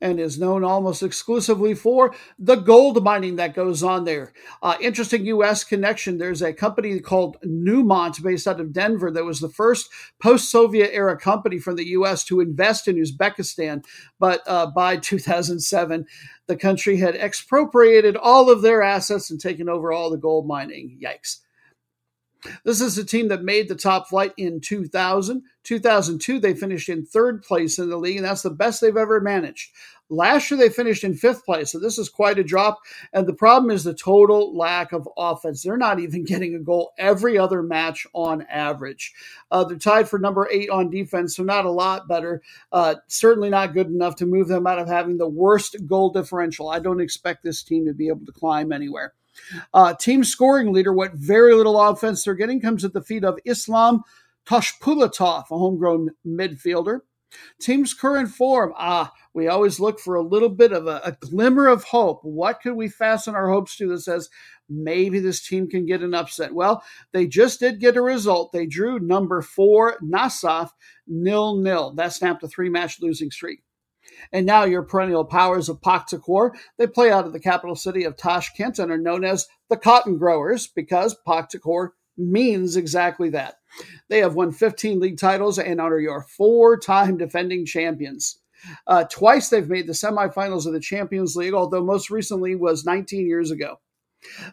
and is known almost exclusively for the gold mining that goes on there. Uh, interesting U.S. connection. There's a company called Newmont based out of Denver that was the first post Soviet era company from the U.S. to invest in Uzbekistan. But uh, by 2007, the country had expropriated all of their assets and taken over all the gold mining. Yikes. This is a team that made the top flight in 2000. 2002, they finished in third place in the league, and that's the best they've ever managed. Last year, they finished in fifth place, so this is quite a drop. And the problem is the total lack of offense. They're not even getting a goal every other match on average. Uh, they're tied for number eight on defense, so not a lot better. Uh, certainly not good enough to move them out of having the worst goal differential. I don't expect this team to be able to climb anywhere. Uh, team scoring leader, what very little offense they're getting, comes at the feet of Islam Toshpulatov, a homegrown midfielder. Team's current form, ah, we always look for a little bit of a, a glimmer of hope. What could we fasten our hopes to that says maybe this team can get an upset? Well, they just did get a result. They drew number four, Nasaf, nil nil. That snapped a three match losing streak. And now your perennial powers of Pakhtakor, they play out of the capital city of Tashkent and are known as the cotton growers because Pakhtakor means exactly that. They have won 15 league titles and are your four-time defending champions. Uh, twice they've made the semifinals of the Champions League, although most recently was 19 years ago.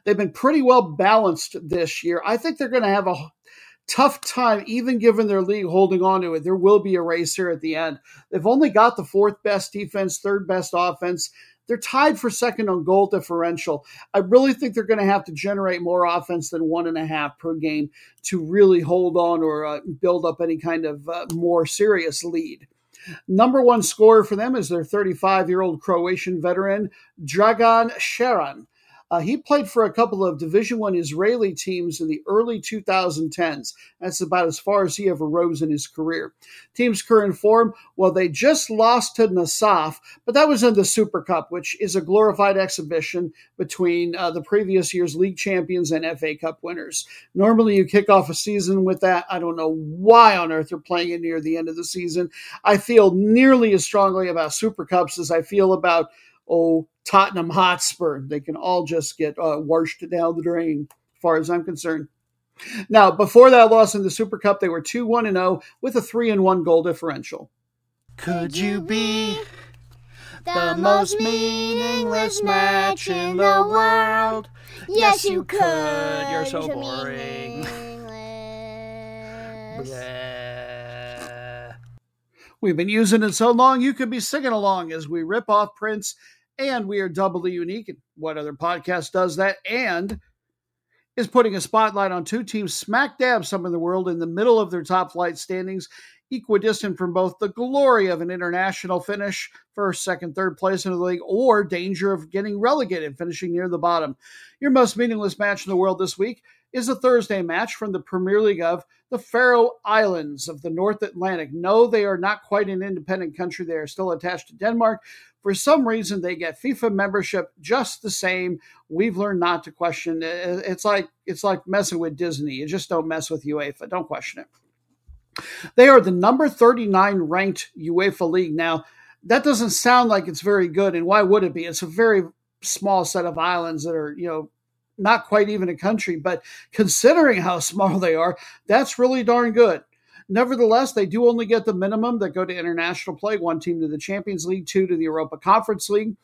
They've been pretty well balanced this year. I think they're going to have a tough time, even given their league holding on to it. There will be a race here at the end. They've only got the fourth best defense, third best offense. They're tied for second on goal differential. I really think they're going to have to generate more offense than one and a half per game to really hold on or uh, build up any kind of uh, more serious lead. Number one scorer for them is their 35 year old Croatian veteran, Dragan Sharan. Uh, he played for a couple of Division One Israeli teams in the early 2010s. That's about as far as he ever rose in his career. Team's current form, well, they just lost to Nasaf, but that was in the Super Cup, which is a glorified exhibition between uh, the previous year's league champions and FA Cup winners. Normally, you kick off a season with that. I don't know why on earth they're playing it near the end of the season. I feel nearly as strongly about Super Cups as I feel about oh Tottenham Hotspur. They can all just get uh, washed down the drain, as far as I'm concerned. Now, before that loss in the Super Cup, they were 2 1 0 with a 3 and 1 goal differential. Could you be the most meaningless match in the world? Yes, you could. You're so boring. We've been using it so long, you could be singing along as we rip off Prince, and we are doubly unique. And what other podcast does that? And is putting a spotlight on two teams smack dab some of the world in the middle of their top flight standings, equidistant from both the glory of an international finish, first, second, third place in the league, or danger of getting relegated, finishing near the bottom. Your most meaningless match in the world this week is a Thursday match from the Premier League of the Faroe Islands of the North Atlantic. No, they are not quite an independent country. They are still attached to Denmark. For some reason, they get FIFA membership just the same. We've learned not to question it. It's like it's like messing with Disney. You just don't mess with UEFA. Don't question it. They are the number 39 ranked UEFA league. Now, that doesn't sound like it's very good, and why would it be? It's a very small set of islands that are, you know, not quite even a country, but considering how small they are, that's really darn good. Nevertheless, they do only get the minimum that go to international play one team to the Champions League, two to the Europa Conference League.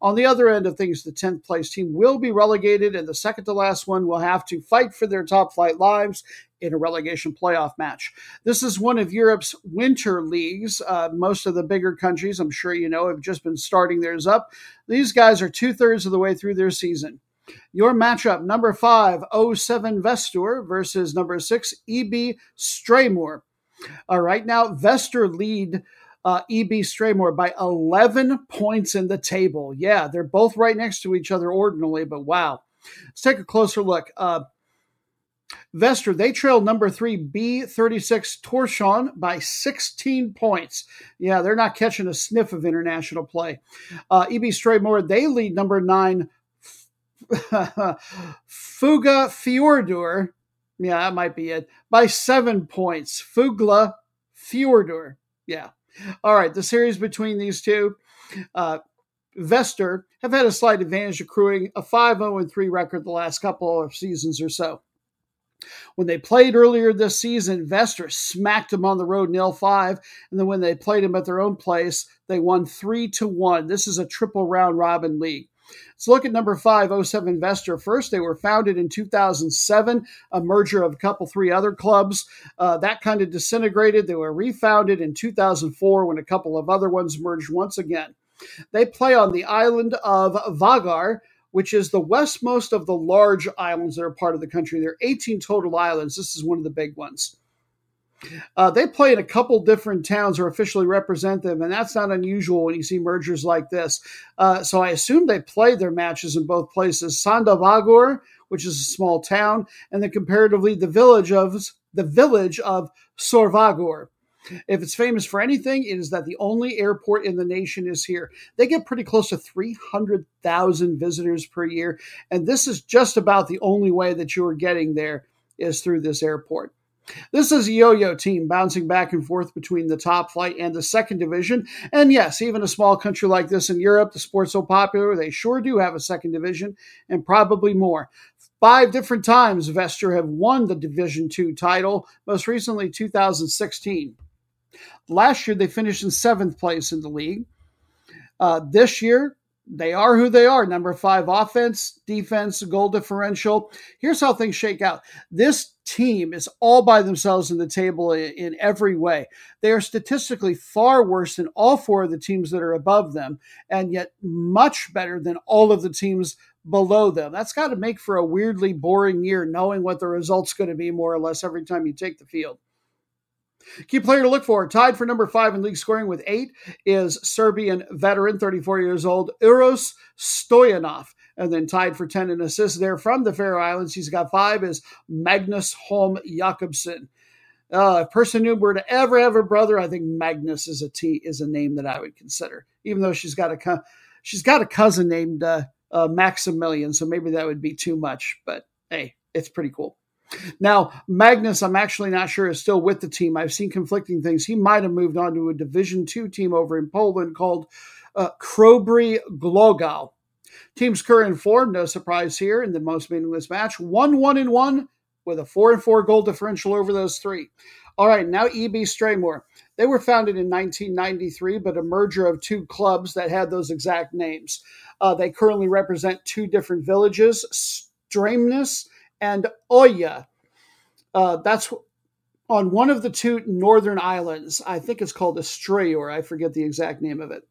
On the other end of things, the 10th place team will be relegated, and the second to last one will have to fight for their top flight lives in a relegation playoff match. This is one of Europe's winter leagues. Uh, most of the bigger countries, I'm sure you know, have just been starting theirs up. These guys are two thirds of the way through their season. Your matchup number five, 07 Vestur versus number six, EB Streymur. All right, now Vestur lead uh, EB Streymur by 11 points in the table. Yeah, they're both right next to each other ordinarily, but wow. Let's take a closer look. Uh, Vestur, they trail number three, B36 Tórshavn by 16 points. Yeah, they're not catching a sniff of international play. Uh, EB Streymur, they lead number nine, Fuga Fjordur. Yeah, that might be it. By seven points. Fugla Fjordur. Yeah. All right. The series between these two, uh, Vestur have had a slight advantage accruing a 5 0 3 record the last couple of seasons or so. When they played earlier this season, Vestur smacked them on the road nil 5, and then when they played them at their own place, they won 3 to 1. This is a triple round robin league. Let's look at number five, 07 Vestur. First, they were founded in 2007, a merger of a couple, three other clubs. Uh, that kind of disintegrated. They were refounded in 2004 when a couple of other ones merged once again. They play on the island of Vágar, which is the westmost of the large islands that are part of the country. There are 18 total islands. This is one of the big ones. Uh, they play in a couple different towns or officially represent them, and that's not unusual when you see mergers like this. Uh, so I assume they play their matches in both places. Sandavagur, which is a small town, and then comparatively the village of the village of Sorvagur. If it's famous for anything, it is that the only airport in the nation is here. They get pretty close to 300,000 visitors per year, and this is just about the only way that you are getting there is through this airport. This is a yo yo team bouncing back and forth between the top flight and the second division. And yes, even a small country like this in Europe, the sport's so popular, they sure do have a second division and probably more. Five different times Vestur have won the Division Two title, most recently 2016. Last year, they finished in seventh place in the league. Uh, this year, they are who they are. Number five offense, defense, goal differential. Here's how things shake out. This team is all by themselves in the table in, every way. They are statistically far worse than all four of the teams that are above them, and yet much better than all of the teams below them. That's got to make for a weirdly boring year, knowing what the result's going to be more or less every time you take the field. Key player to look for, tied for number five in league scoring with eight, is Serbian veteran, 34 years old, Uros Stojanov. And then tied for 10 in assists there from the Faroe Islands. He's got five is Magnus Holm Jakobsen. Uh, Person Noob were to ever have a brother, I think Magnus is a T is a name that I would consider. Even though she's got a she's got a cousin named uh, uh, Maximilian, so maybe that would be too much. But hey, it's pretty cool. Now, Magnus, I'm actually not sure is still with the team. I've seen conflicting things. He might have moved on to a Division Two team over in Poland called uh, Chrobry Głogów. Team's current form, no surprise here in the most meaningless match. One one and one with a four and four goal differential over those three. All right, now EB Streymur. They were founded in 1993, but a merger of two clubs that had those exact names. Uh, they currently represent two different villages, Streymnes and Oya. Uh, that's on one of the two northern islands. I think it's called Estrayur. I forget the exact name of it.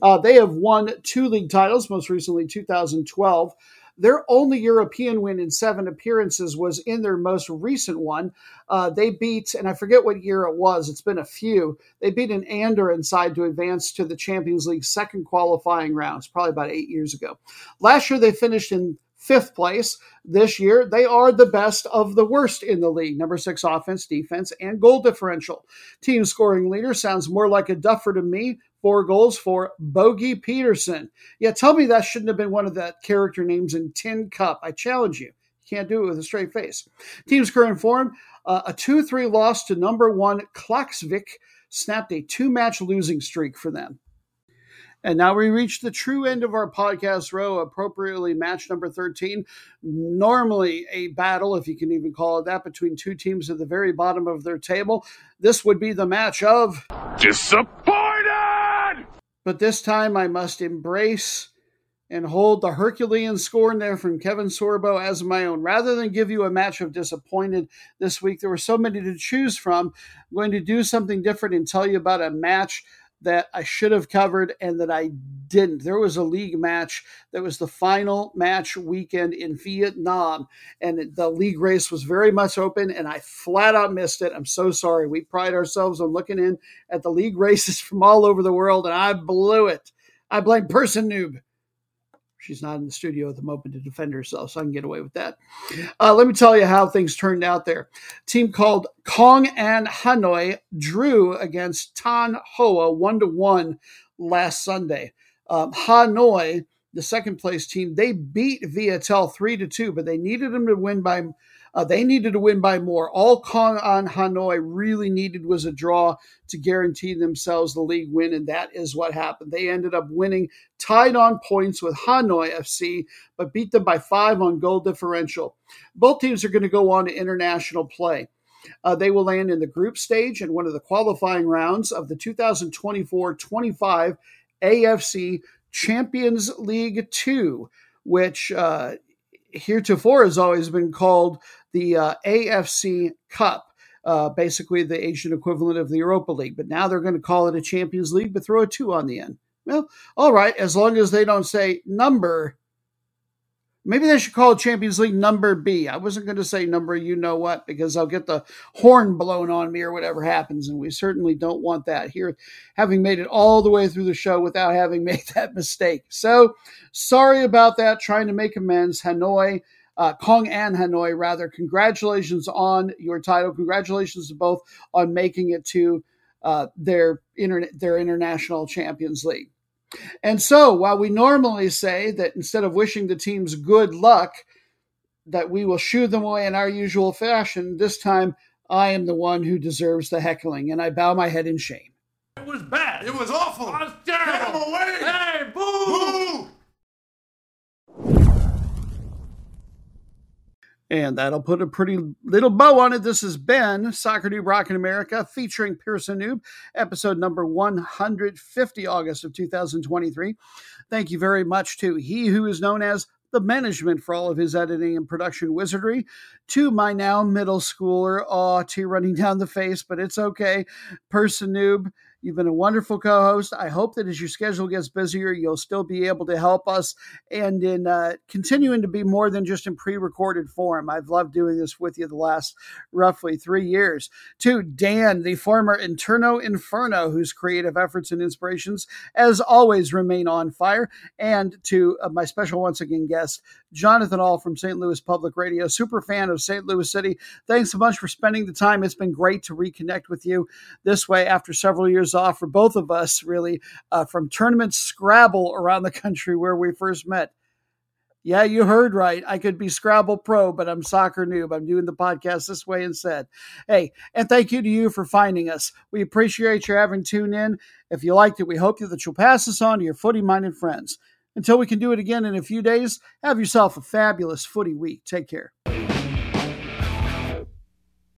Uh, they have won two league titles, most recently 2012. Their only European win in seven appearances was in their most recent one. Uh, they beat, and I forget what year it was, it's been a few. They beat an Andorran side to advance to the Champions League second qualifying rounds, probably about eight years ago. Last year, they finished in fifth place. This year, they are the best of the worst in the league. Number six offense, defense, and goal differential. Team scoring leader sounds more like a duffer to me. Four goals for Bogi Petersen. Yeah, tell me that shouldn't have been one of the character names in Tin Cup. I challenge you. You can't do it with a straight face. Team's current form uh, a 2 3 loss to number one Klaksvik snapped a two match losing streak for them. And now we reach the true end of our podcast row, appropriately match number 13. Normally a battle, if you can even call it that, between two teams at the very bottom of their table. This would be the match of Disappointed! But this time I must embrace and hold the Herculean scorn there from Kevin Sorbo as my own. Rather than give you a match of disappointed this week, there were so many to choose from. I'm going to do something different and tell you about a match that I should have covered and that I didn't. There was a league match that was the final match weekend in Vietnam, and the league race was very much open, and I flat out missed it. I'm so sorry. We pride ourselves on looking in at the league races from all over the world, and I blew it. I blame Person Noob. She's not in the studio at the moment to defend herself, so I can get away with that. Uh, let me tell you how things turned out there. Team called Cong An Hanoi drew against Thanh Hoa one to one last Sunday. Um, Hanoi, the second place team, they beat Viettel three to two, but they needed them to win by uh, they needed to win by more. All Cong An Hanoi really needed was a draw to guarantee themselves the league win, and that is what happened. They ended up winning, tied on points with Hanoi FC, but beat them by five on goal differential. Both teams are going to go on to international play. Uh, they will land in the group stage in one of the qualifying rounds of the 2024 25 AFC Champions League 2, which uh, heretofore has always been called the uh, AFC Cup, uh, basically the Asian equivalent of the Europa League. But now they're going to call it a Champions League, but throw a two on the end. Well, all right, as long as they don't say number. Maybe they should call Champions League number B. I wasn't going to say number you know what because I'll get the horn blown on me or whatever happens. And we certainly don't want that here, having made it all the way through the show without having made that mistake. So sorry about that. Trying to make amends. Hanoi uh, Cong An Hanoi, rather. Congratulations on your title. Congratulations to both on making it to uh, their internet their international Champions League. And so, while we normally say that instead of wishing the teams good luck, that we will shoo them away in our usual fashion, this time I am the one who deserves the heckling, and I bow my head in shame. It was bad. It was awful! It was terrible. Get him away! Hey, boo! Boo! And that'll put a pretty little bow on it. This has been Soccer Noob Rockin' America featuring Person Noob, episode number 150, August of 2023. Thank you very much to he who is known as the management for all of his editing and production wizardry, to my now middle schooler, aw, tear running down the face, but it's okay. Person Noob, You've been a wonderful co host. I hope that as your schedule gets busier, you'll still be able to help us and in uh, continuing to be more than just in pre recorded form. I've loved doing this with you the last roughly three years. To Dan, the former Interno Inferno, whose creative efforts and inspirations, as always, remain on fire. And to uh, my special once again guest, Jonathan Ahl from St. Louis Public Radio, super fan of St. Louis City. Thanks so much for spending the time. It's been great to reconnect with you this way after several years off for both of us, really, uh, from tournament Scrabble around the country where we first met. Yeah, you heard right. I could be Scrabble Pro, but I'm soccer noob. I'm doing the podcast this way instead. Hey, and thank you to you for finding us. We appreciate your having tuned in. If you liked it, we hope that you'll pass this on to your footy minded friends. Until we can do it again in a few days, have yourself a fabulous footy week. Take care.